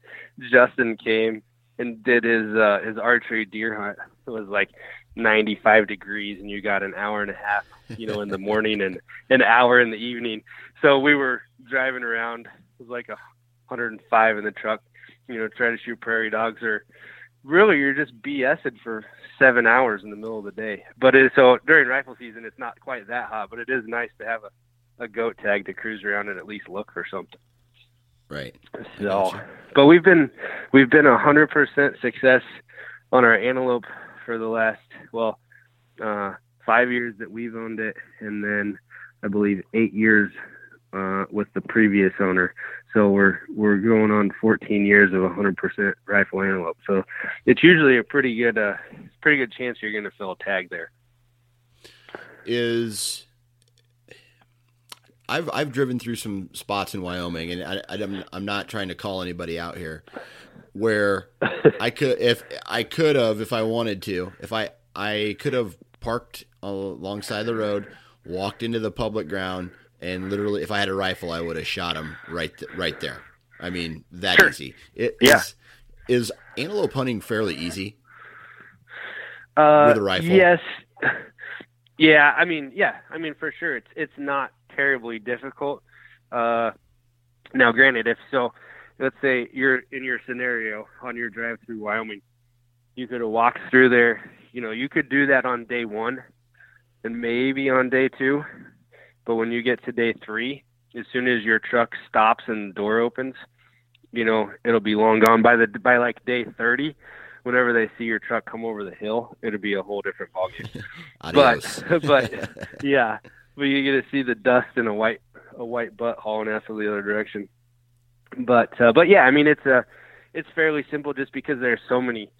Dustin came and did his uh, his archery deer hunt, it was like 95 degrees, and you got an hour and a half, you know, in the morning and an hour in the evening. So we were driving around. It was like a 105 in the truck, you know, trying to shoot prairie dogs or really you're just BSing for seven hours in the middle of the day. But it, so during rifle season, it's not quite that hot, but it is nice to have a, a goat tag to cruise around and at least look for something. Right. So, but we've been we've been a hundred percent success on our antelope for the last well uh, five years that we've owned it, and then I believe eight years uh, with the previous owner. So we're we're going on 14 years of 100% rifle antelope. So it's usually a pretty good uh, pretty good chance you're going to fill a tag there. is I've I've driven through some spots in Wyoming, and I, I'm I'm not trying to call anybody out here, where I could if I could have if I wanted to if I I could have parked alongside the road, walked into the public ground, and literally if I had a rifle, I would have shot him right th- right there. I mean that Sure. easy. It Yeah. is is antelope hunting fairly easy. Uh, With a rifle? Yes. Yeah, I mean, yeah, I mean for sure, it's it's not terribly difficult. Uh, now, granted, if so, let's say you're in your scenario on your drive through Wyoming, you could have walked through there. You know, you could do that on day one, and maybe on day two, but when you get to day three, as soon as your truck stops and the door opens, you know it'll be long gone by the by like day thirty. Whenever they see your truck come over the hill, it'll be a whole different ballgame. but but yeah, but you get to see the dust and a white a white butt hauling ass in the other direction. But uh, but yeah, I mean it's a it's fairly simple just because there's so many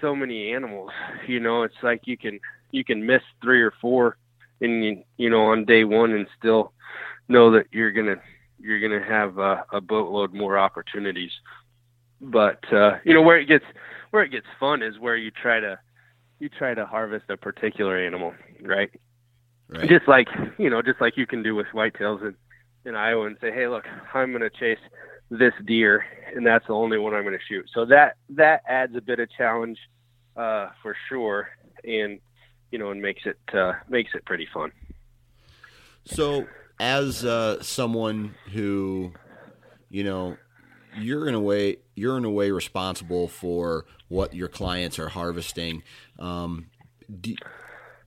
so many animals. You know, it's like you can you can miss three or four in you know on day one and still know that you're gonna you're gonna have a, a boatload more opportunities. But uh, you know where it gets where it gets fun is where you try to you try to harvest a particular animal, right? Right. Just like you know, just like you can do with whitetails in in Iowa and say, hey, look, I'm to chase this deer, and that's the only one I'm to shoot. So that that adds a bit of challenge uh, for sure, and you know, and makes it uh, makes it pretty fun. So, as uh, someone who, you know, you're in a way you're in a way responsible for what your clients are harvesting. Um, do,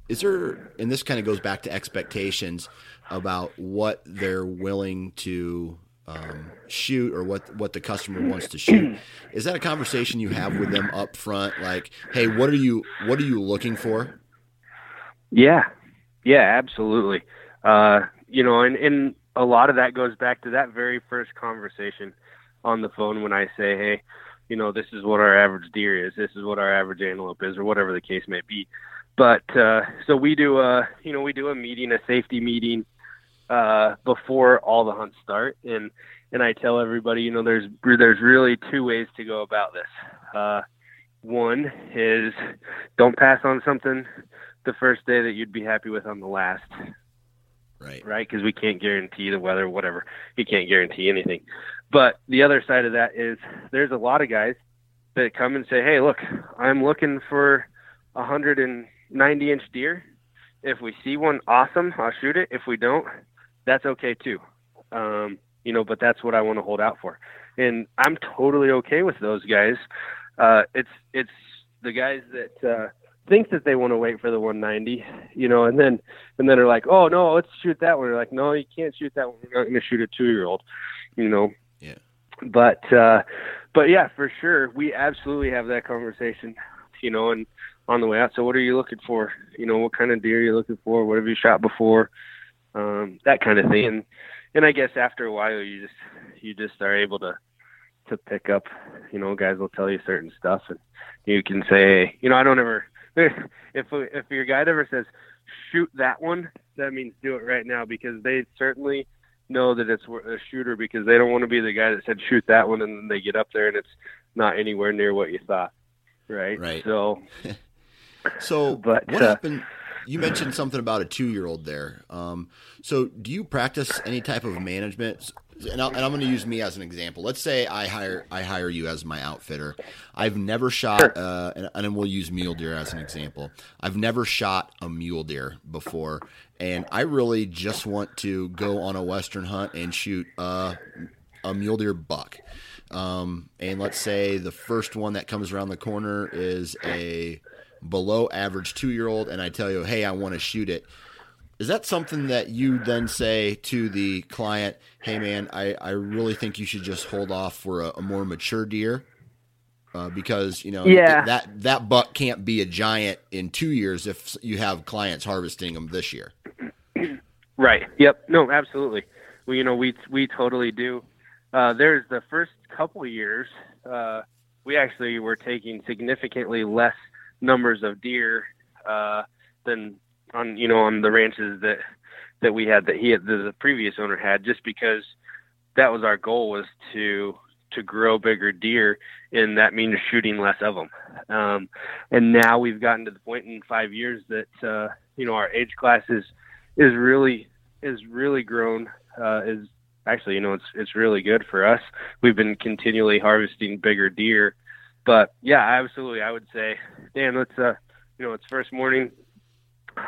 is there, and this kind of goes back to expectations about what they're willing to um, shoot or what what the customer wants to shoot. Is that a conversation you have with them up front? Like, hey, what are you what are you looking for? Yeah, yeah, absolutely. Uh, you know, and and a lot of that goes back to that very first conversation on the phone when I say, hey, you know, this is what our average deer is, this is what our average antelope is, or whatever the case may be. But uh, so we do a, you know, we do a meeting, a safety meeting uh, before all the hunts start, and and I tell everybody, you know, there's there's really two ways to go about this. Uh, one is don't pass on something the first day that you'd be happy with on the last. Right. Right, because we can't guarantee the weather, whatever. You can't guarantee anything. But the other side of that is there's a lot of guys that come and say, "Hey, look, I'm looking for a 190 inch deer. If we see one, awesome, I'll shoot it. If we don't, that's okay too. Um, you know, but that's what I want to hold out for. And I'm totally okay with those guys. Uh, it's it's the guys that uh, think that they want to wait for the 190, you know, and then and then they're like, oh no, let's shoot that one. They're like, no, you can't shoot that one. We're not going to shoot a two year old, you know. Yeah. But uh, but yeah, for sure, we absolutely have that conversation, you know, and on the way out. So what are you looking for? You know, what kind of deer are you looking for? What have you shot before? um, that kind of thing. And and I guess after a while, you just you just are able to to pick up. You know, guys will tell you certain stuff, and you can say, you know, I don't ever. If if your guide ever says shoot that one, that means do it right now because they certainly know that it's a shooter because they don't want to be the guy that said shoot that one and then they get up there and it's not anywhere near what you thought. Right. Right. So. so but what uh, happened? you mentioned something about a two year old there. Um, so, do you practice any type of management? And, i am going to use me as an example. Let's say I hire I hire you as my outfitter. I've never shot, uh, and, and we'll use mule deer as an example. I've never shot a mule deer before, and I really just want to go on a western hunt and shoot a, a mule deer buck. Um, and let's say the first one that comes around the corner is a below average two year old and I tell you, hey, I want to shoot it, is that something that you then say to the client, hey, man, I, I really think you should just hold off for a, a more mature deer? Uh, because you know yeah. that that buck can't be a giant in two years if you have clients harvesting them this year. Right. Yep. No. Absolutely. We you know we we totally do. Uh, there's the first couple years uh, we actually were taking significantly less numbers of deer uh, than on you know on the ranches that that we had that he had the previous owner had just because that was our goal was to to grow bigger deer and that means shooting less of them um, and now we've gotten to the point in five years that uh, you know our age class is is really is really grown uh, is actually you know it's it's really good for us we've been continually harvesting bigger deer but yeah, absolutely. I would say, Dan, let's uh, you know, it's first morning.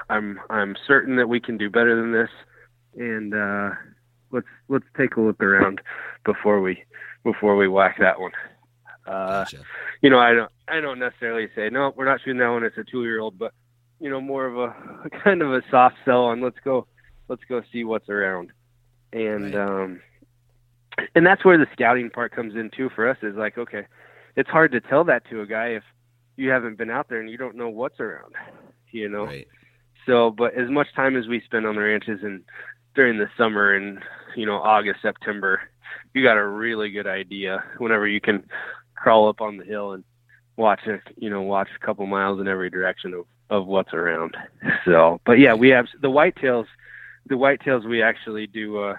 I'm I'm certain that we can do better than this, and uh, let's let's take a look around before we before we whack that one. Uh, Gotcha. you know, I don't I don't necessarily say no, we're not shooting that one. It's a two year old, but you know, more of a kind of a soft sell on let's go let's go see what's around, and Right. um, and that's where the scouting part comes in too for us. Is like okay, it's hard to tell that to a guy if you haven't been out there and you don't know what's around, you know. Right. So, but as much time as we spend on the ranches and during the summer and you know August, September, you got a really good idea whenever you can crawl up on the hill and watch a you know watch a couple miles in every direction of of what's around. So, but yeah, we have the whitetails. The whitetails we actually do. uh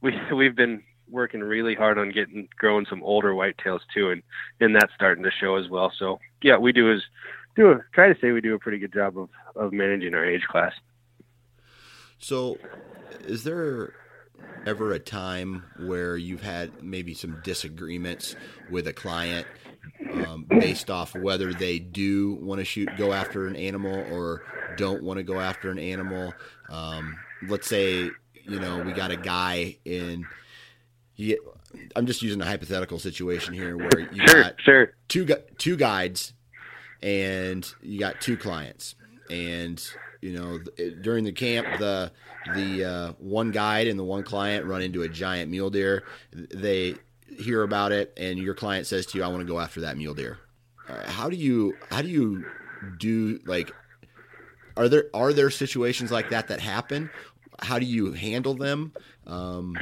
We we've been working really hard on getting growing some older whitetails too, and and that's starting to show as well. So yeah, we do is do a, try to say we do a pretty good job of of managing our age class. So, is there ever a time where you've had maybe some disagreements with a client um, based off whether they do want to shoot, go after an animal, or don't want to go after an animal? Um, let's say you know we got a guy in. He, I'm just using a hypothetical situation here where you Sure, got sure. two two guides and you got two clients. And you know th- during the camp the the uh, one guide and the one client run into a giant mule deer. They hear about it and your client says to you i want to go after that mule deer. Uh, how do you how do you do like are there are there situations like that that happen? How do you handle them? Um,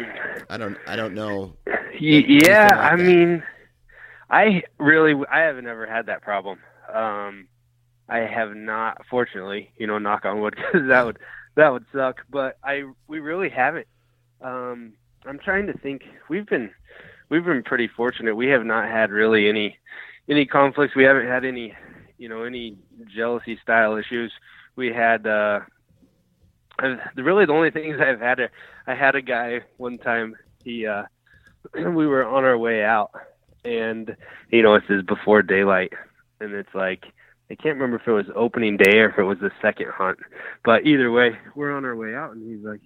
i don't i don't know. Y- yeah, like I that. mean, I really I haven't ever had that problem. Um, I have not, fortunately, you know, knock on wood, because that would that would suck. But I we really haven't. Um, I'm trying to think. We've been we've been pretty fortunate. We have not had really any any conflicts. We haven't had any you know any jealousy style issues. We had uh, really the only things I've had. A, I had a guy one time. He uh, we were on our way out and you know this is before daylight and it's like i can't remember if it was opening day or if it was the second hunt. But either way we're on our way out and he's like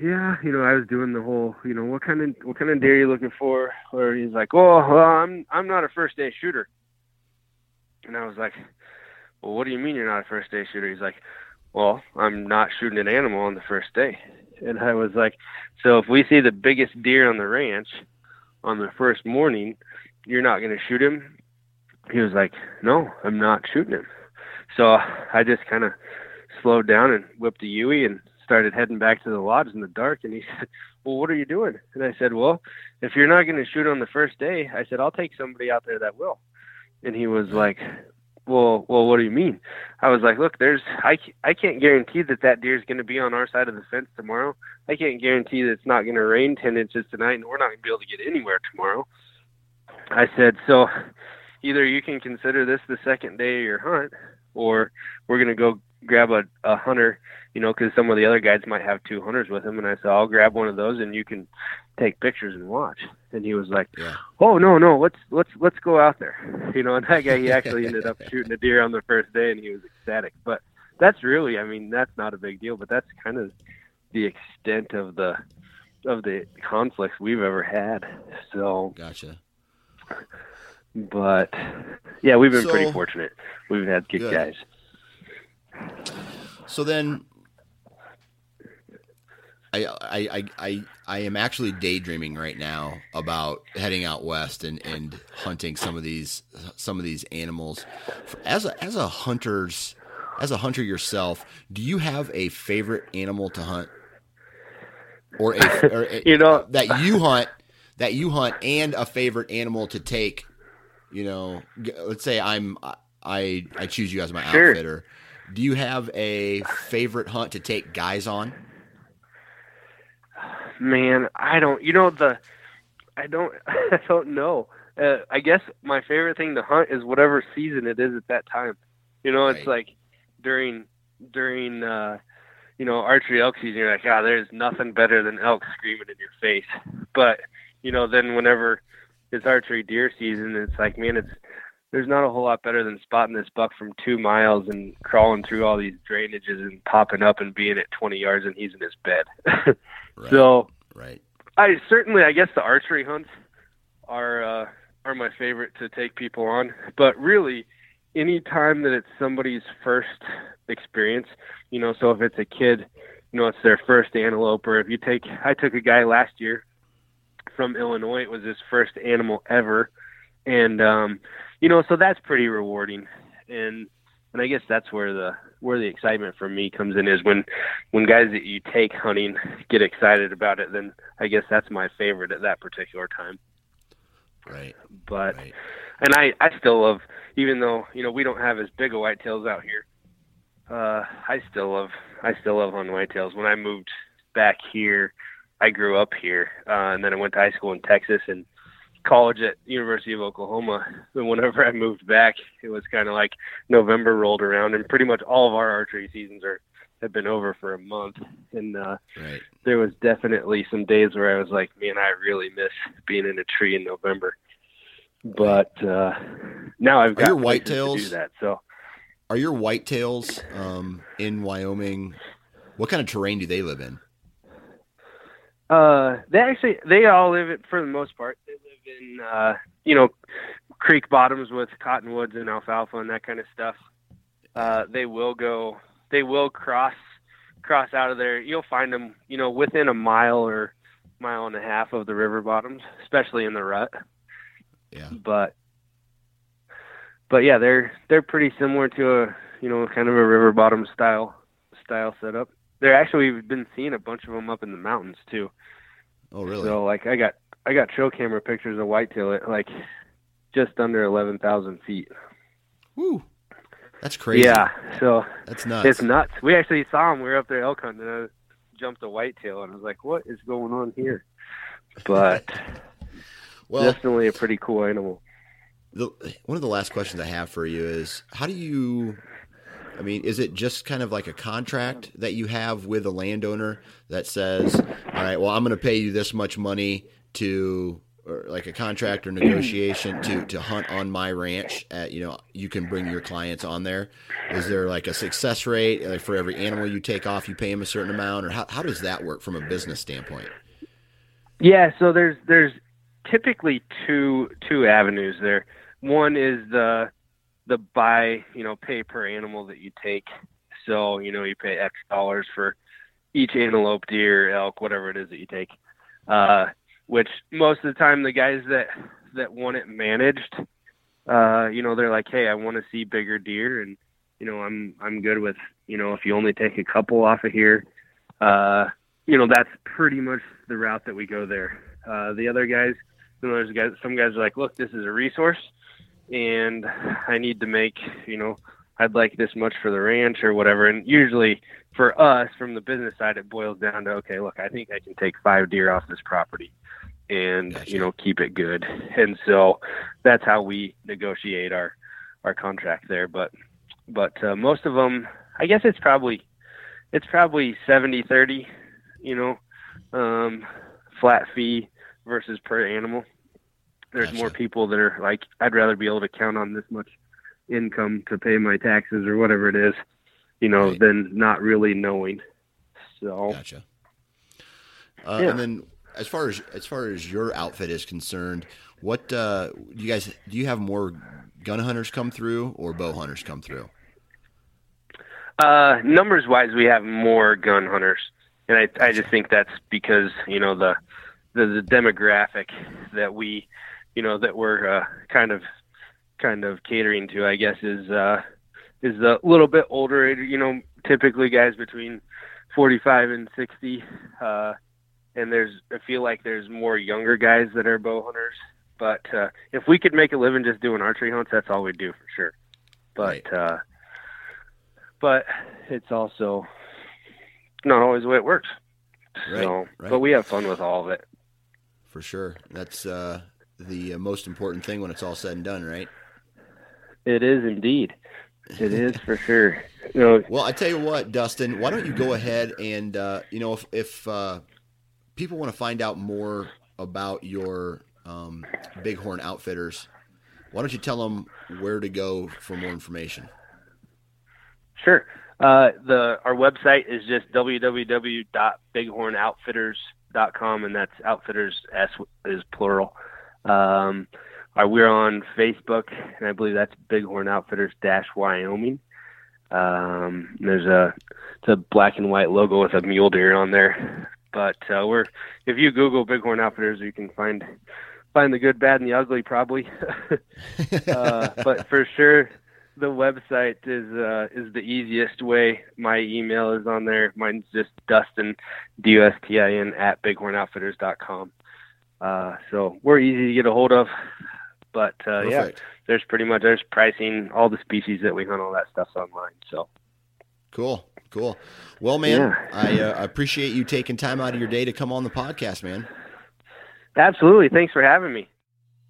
yeah you know i was doing the whole you know what kind of what kind of deer are you looking for? Or he's like oh well i'm i'm not a first day shooter. And i was like well what do you mean you're not a first day shooter? He's like well i'm not shooting an animal on the first day. And i was like so if we see the biggest deer on the ranch on the first morning, you're not going to shoot him? He was like, no, I'm not shooting him. So I just kind of slowed down and whipped a Yui and started heading back to the lodge in the dark. And he said, well, what are you doing? And I said, well, if you're not going to shoot on the first day, I said, I'll take somebody out there that will. And he was like, well, well, what do you mean? I was like, look, there's, I, I can't guarantee that that deer is going to be on our side of the fence tomorrow. I can't guarantee that it's not going to rain 10 inches tonight and we're not going to be able to get anywhere tomorrow. I said, so either you can consider this the second day of your hunt or we're going to go grab a, a hunter, you know, because some of the other guys might have two hunters with them. And I said, I'll grab one of those and you can take pictures and watch. And he was like, Yeah. oh no, no, let's, let's, let's go out there. You know, and that guy, he actually ended up shooting a deer on the first day and he was ecstatic, but that's really, I mean, that's not a big deal, but that's kind of the extent of the, of the conflicts we've ever had. So, gotcha but yeah, we've been So- pretty fortunate. We've had good, Good. guys. So then, I, I I I I am actually daydreaming right now about heading out west and, and hunting some of these some of these animals. As a as a hunter's as a hunter yourself, do you have a favorite animal to hunt, or a, or a You know- that you hunt that you hunt and a favorite animal to take? You know, let's say I'm I I choose you as my Sure. outfitter. Do you have a favorite hunt to take guys on? Man, I don't. You know the, I don't. I don't know. Uh, I guess my favorite thing to hunt is whatever season it is at that time. You know, it's Right. like during during uh, you know archery elk season. You're like, ah, there's nothing better than elk screaming in your face. But you know, then whenever it's archery deer season, it's like, man, it's there's not a whole lot better than spotting this buck from two miles and crawling through all these drainages and popping up and being at 20 yards and he's in his bed. Right. So right. I certainly, I guess the archery hunts are uh, are my favorite to take people on. But really, any time that it's somebody's first experience, you know, so if it's a kid, you know, it's their first antelope, or if you take, I took a guy last year from Illinois. It was his first animal ever, and um, you know, so that's pretty rewarding. And and I guess that's where the where the excitement for me comes in is when when guys that you take hunting get excited about it. Then I guess that's my favorite at that particular time. Right. But Right. and I I still love even though you know we don't have as big of whitetails out here. Uh, I still love I still love hunting whitetails. When I moved back here, I grew up here, uh, and then I went to high school in Texas and college at University of Oklahoma. And whenever I moved back, it was kind of like November rolled around, and pretty much all of our archery seasons are have been over for a month. And uh, Right. there was definitely some days where I was like, man, I really miss being in a tree in November. But uh, now I've Are got your places to whitetails- do that. So Are your whitetails um, in Wyoming? What kind of terrain do they live in? Uh, they actually they all live it for the most part. They live in uh, you know creek bottoms with cottonwoods and alfalfa and that kind of stuff. Uh, they will go. They will cross cross out of there. You'll find them, you know, within a mile or mile and a half of the river bottoms, especially in the rut. Yeah. but but yeah, they're they're pretty similar to a you know kind of a river bottom style style setup. They're actually we've been seeing a bunch of them up in the mountains too. Oh, really? So like I got I got trail camera pictures of whitetail at like just under eleven thousand feet. Woo. That's crazy. Yeah, so That's nuts. it's nuts. We actually saw them. We were up there elk hunting, and I jumped a whitetail, and I was like, "What is going on here?" But well, definitely a pretty cool animal. the, one of the last questions I have for you is how do you I mean, is it just kind of like a contract that you have with a landowner that says, "All right, well, I'm going to pay you this much money to or like a contract or negotiation to to hunt on my ranch at, you know, you can bring your clients on there. Is there like a success rate like for every animal you take off, you pay them a certain amount or how how does that work from a business standpoint? Yeah, so there's there's typically two two avenues there. One is the the buy, you know, pay per animal that you take. So, you know, you pay X dollars for each antelope, deer, elk, whatever it is that you take. Uh, which most of the time the guys that that want it managed, uh, you know, they're like, Hey, I want to see bigger deer and you know, I'm I'm good with, you know, if you only take a couple off of here, uh, you know, that's pretty much the route that we go there. Uh, the other guys, you know, there's guys, some guys are like, look, this is a resource, and I need to make, you know, I'd like this much for the ranch or whatever. And usually, for us, from the business side, it boils down to, okay, look, I think I can take five deer off this property, and Gotcha. you know, keep it good. And so that's how we negotiate our our contract there. But but uh, most of them, I guess it's probably it's probably 70 30 you know um flat fee versus per animal there's Gotcha. more people that are like i'd rather be able to count on this much income to pay my taxes or whatever it is you know Right. than not really knowing so Gotcha. Uh, Yeah. And then, as far as as far as your outfit is concerned, what uh, do you guys do? You have more gun hunters come through or bow hunters come through? Uh, numbers wise, we have more gun hunters, and I I just think that's because you know the the, the demographic that we you know that we're uh, kind of kind of catering to, I guess, is uh, is a little bit older. You know, typically guys between forty five and sixty, uh, and there's I feel like there's more younger guys that are bow hunters. But uh, if we could make a living just doing archery hunts, that's all we'd do for sure. But Right. uh, but it's also not always the way it works. Right, So, right. but we have fun with all of it. For sure, that's uh, the uh, most important thing when it's all said and done, right? It is indeed. It is for sure. Well, I tell you what, Dustin, why don't you go ahead and uh, you know if if uh, people want to find out more about your um, Bighorn Outfitters, Why don't you tell them where to go for more information? Sure. Uh, the our website is just www.bighornoutfitters.com, and that's outfitters s is plural. Um, uh, we're on Facebook, and I believe that's Bighorn Outfitters dash Wyoming. Um, there's a it's a black and white logo with a mule deer on there. But uh, we're if you Google Bighorn Outfitters, you can find find the good, bad, and the ugly probably. uh, but for sure, the website is uh, is the easiest way. My email is on there. Mine's just Dustin D U S T I N at bighornoutfitters.com. Uh, so we're easy to get a hold of. But uh, yeah, there's pretty much there's pricing all the species that we hunt, all that stuff's online. So cool, cool. Well, man, yeah. I uh, appreciate you taking time out of your day to come on the podcast, man. Absolutely, thanks for having me.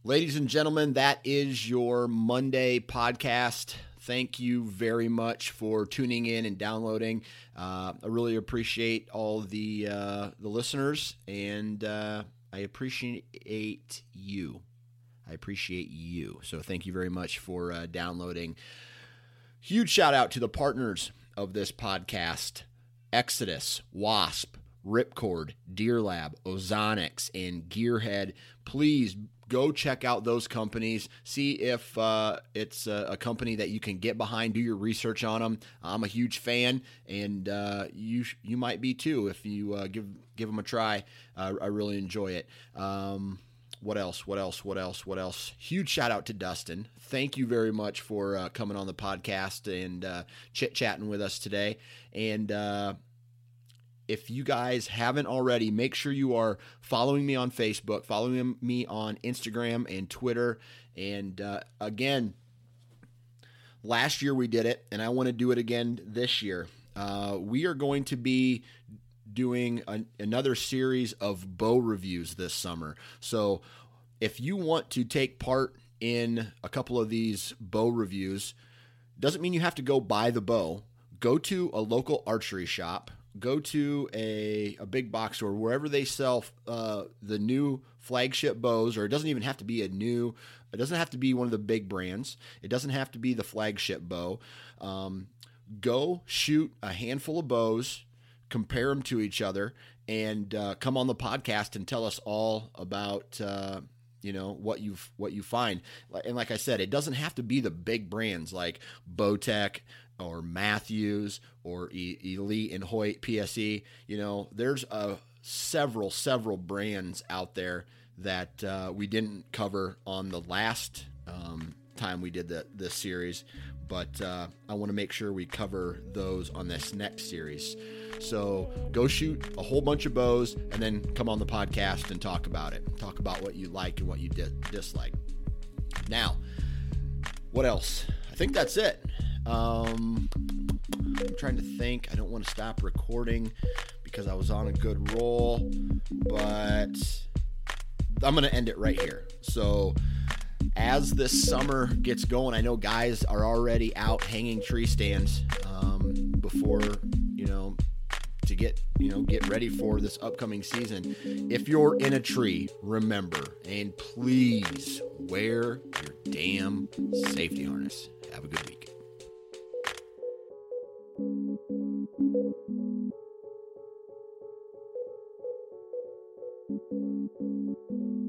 Ladies and gentlemen, that is your Monday podcast. Thank you very much for tuning in and downloading. Uh, I really appreciate all the uh, the listeners, and uh, I appreciate you. I appreciate you. So thank you very much for uh, downloading. Huge shout out to the partners of this podcast Exodus, Wasp, Ripcord, Deer Lab, Ozonics, and Gearhead. Please go check out those companies. See if uh, it's a, a, company that you can get behind. Do your research on them. I'm a huge fan, and uh, you you might be too if you uh, give give them a try. I really enjoy it. Um, what else? What else? What else? What else? Huge shout out to Dustin. Thank you very much for uh, coming on the podcast and uh, chit chatting with us today. And uh, if you guys haven't already, make sure you are following me on Facebook, following me on Instagram and Twitter. And uh, again, last year we did it, and I want to do it again this year. Uh, we are going to be doing an, another series of bow reviews this summer. So if you want to take part in a couple of these bow reviews, doesn't mean you have to go buy the bow. Go to a local archery shop, go to a, a big box store, wherever they sell uh, the new flagship bows, or it doesn't even have to be a new, it doesn't have to be one of the big brands. It doesn't have to be the flagship bow. Um, go shoot a handful of bows compare them to each other, and uh, come on the podcast and tell us all about uh, you know what you've what you find. And like I said, it doesn't have to be the big brands like Bowtech or Mathews or Elite and Hoyt PSE. You know, there's a uh, several several brands out there that uh, we didn't cover on the last um, time we did the, this series, but uh, I want to make sure we cover those on this next series. So go shoot a whole bunch of bows and then come on the podcast and talk about it. Talk about what you like and what you di- dislike. Now, what else? I think that's it. Um, I'm trying to think. I don't want to stop recording because I was on a good roll, but I'm going to end it right here. So, as this summer gets going, I know guys are already out hanging tree stands um, before you know to get you know get ready for this upcoming season. If you're in a tree, remember and please wear your damn safety harness. Have a good week. Thank you.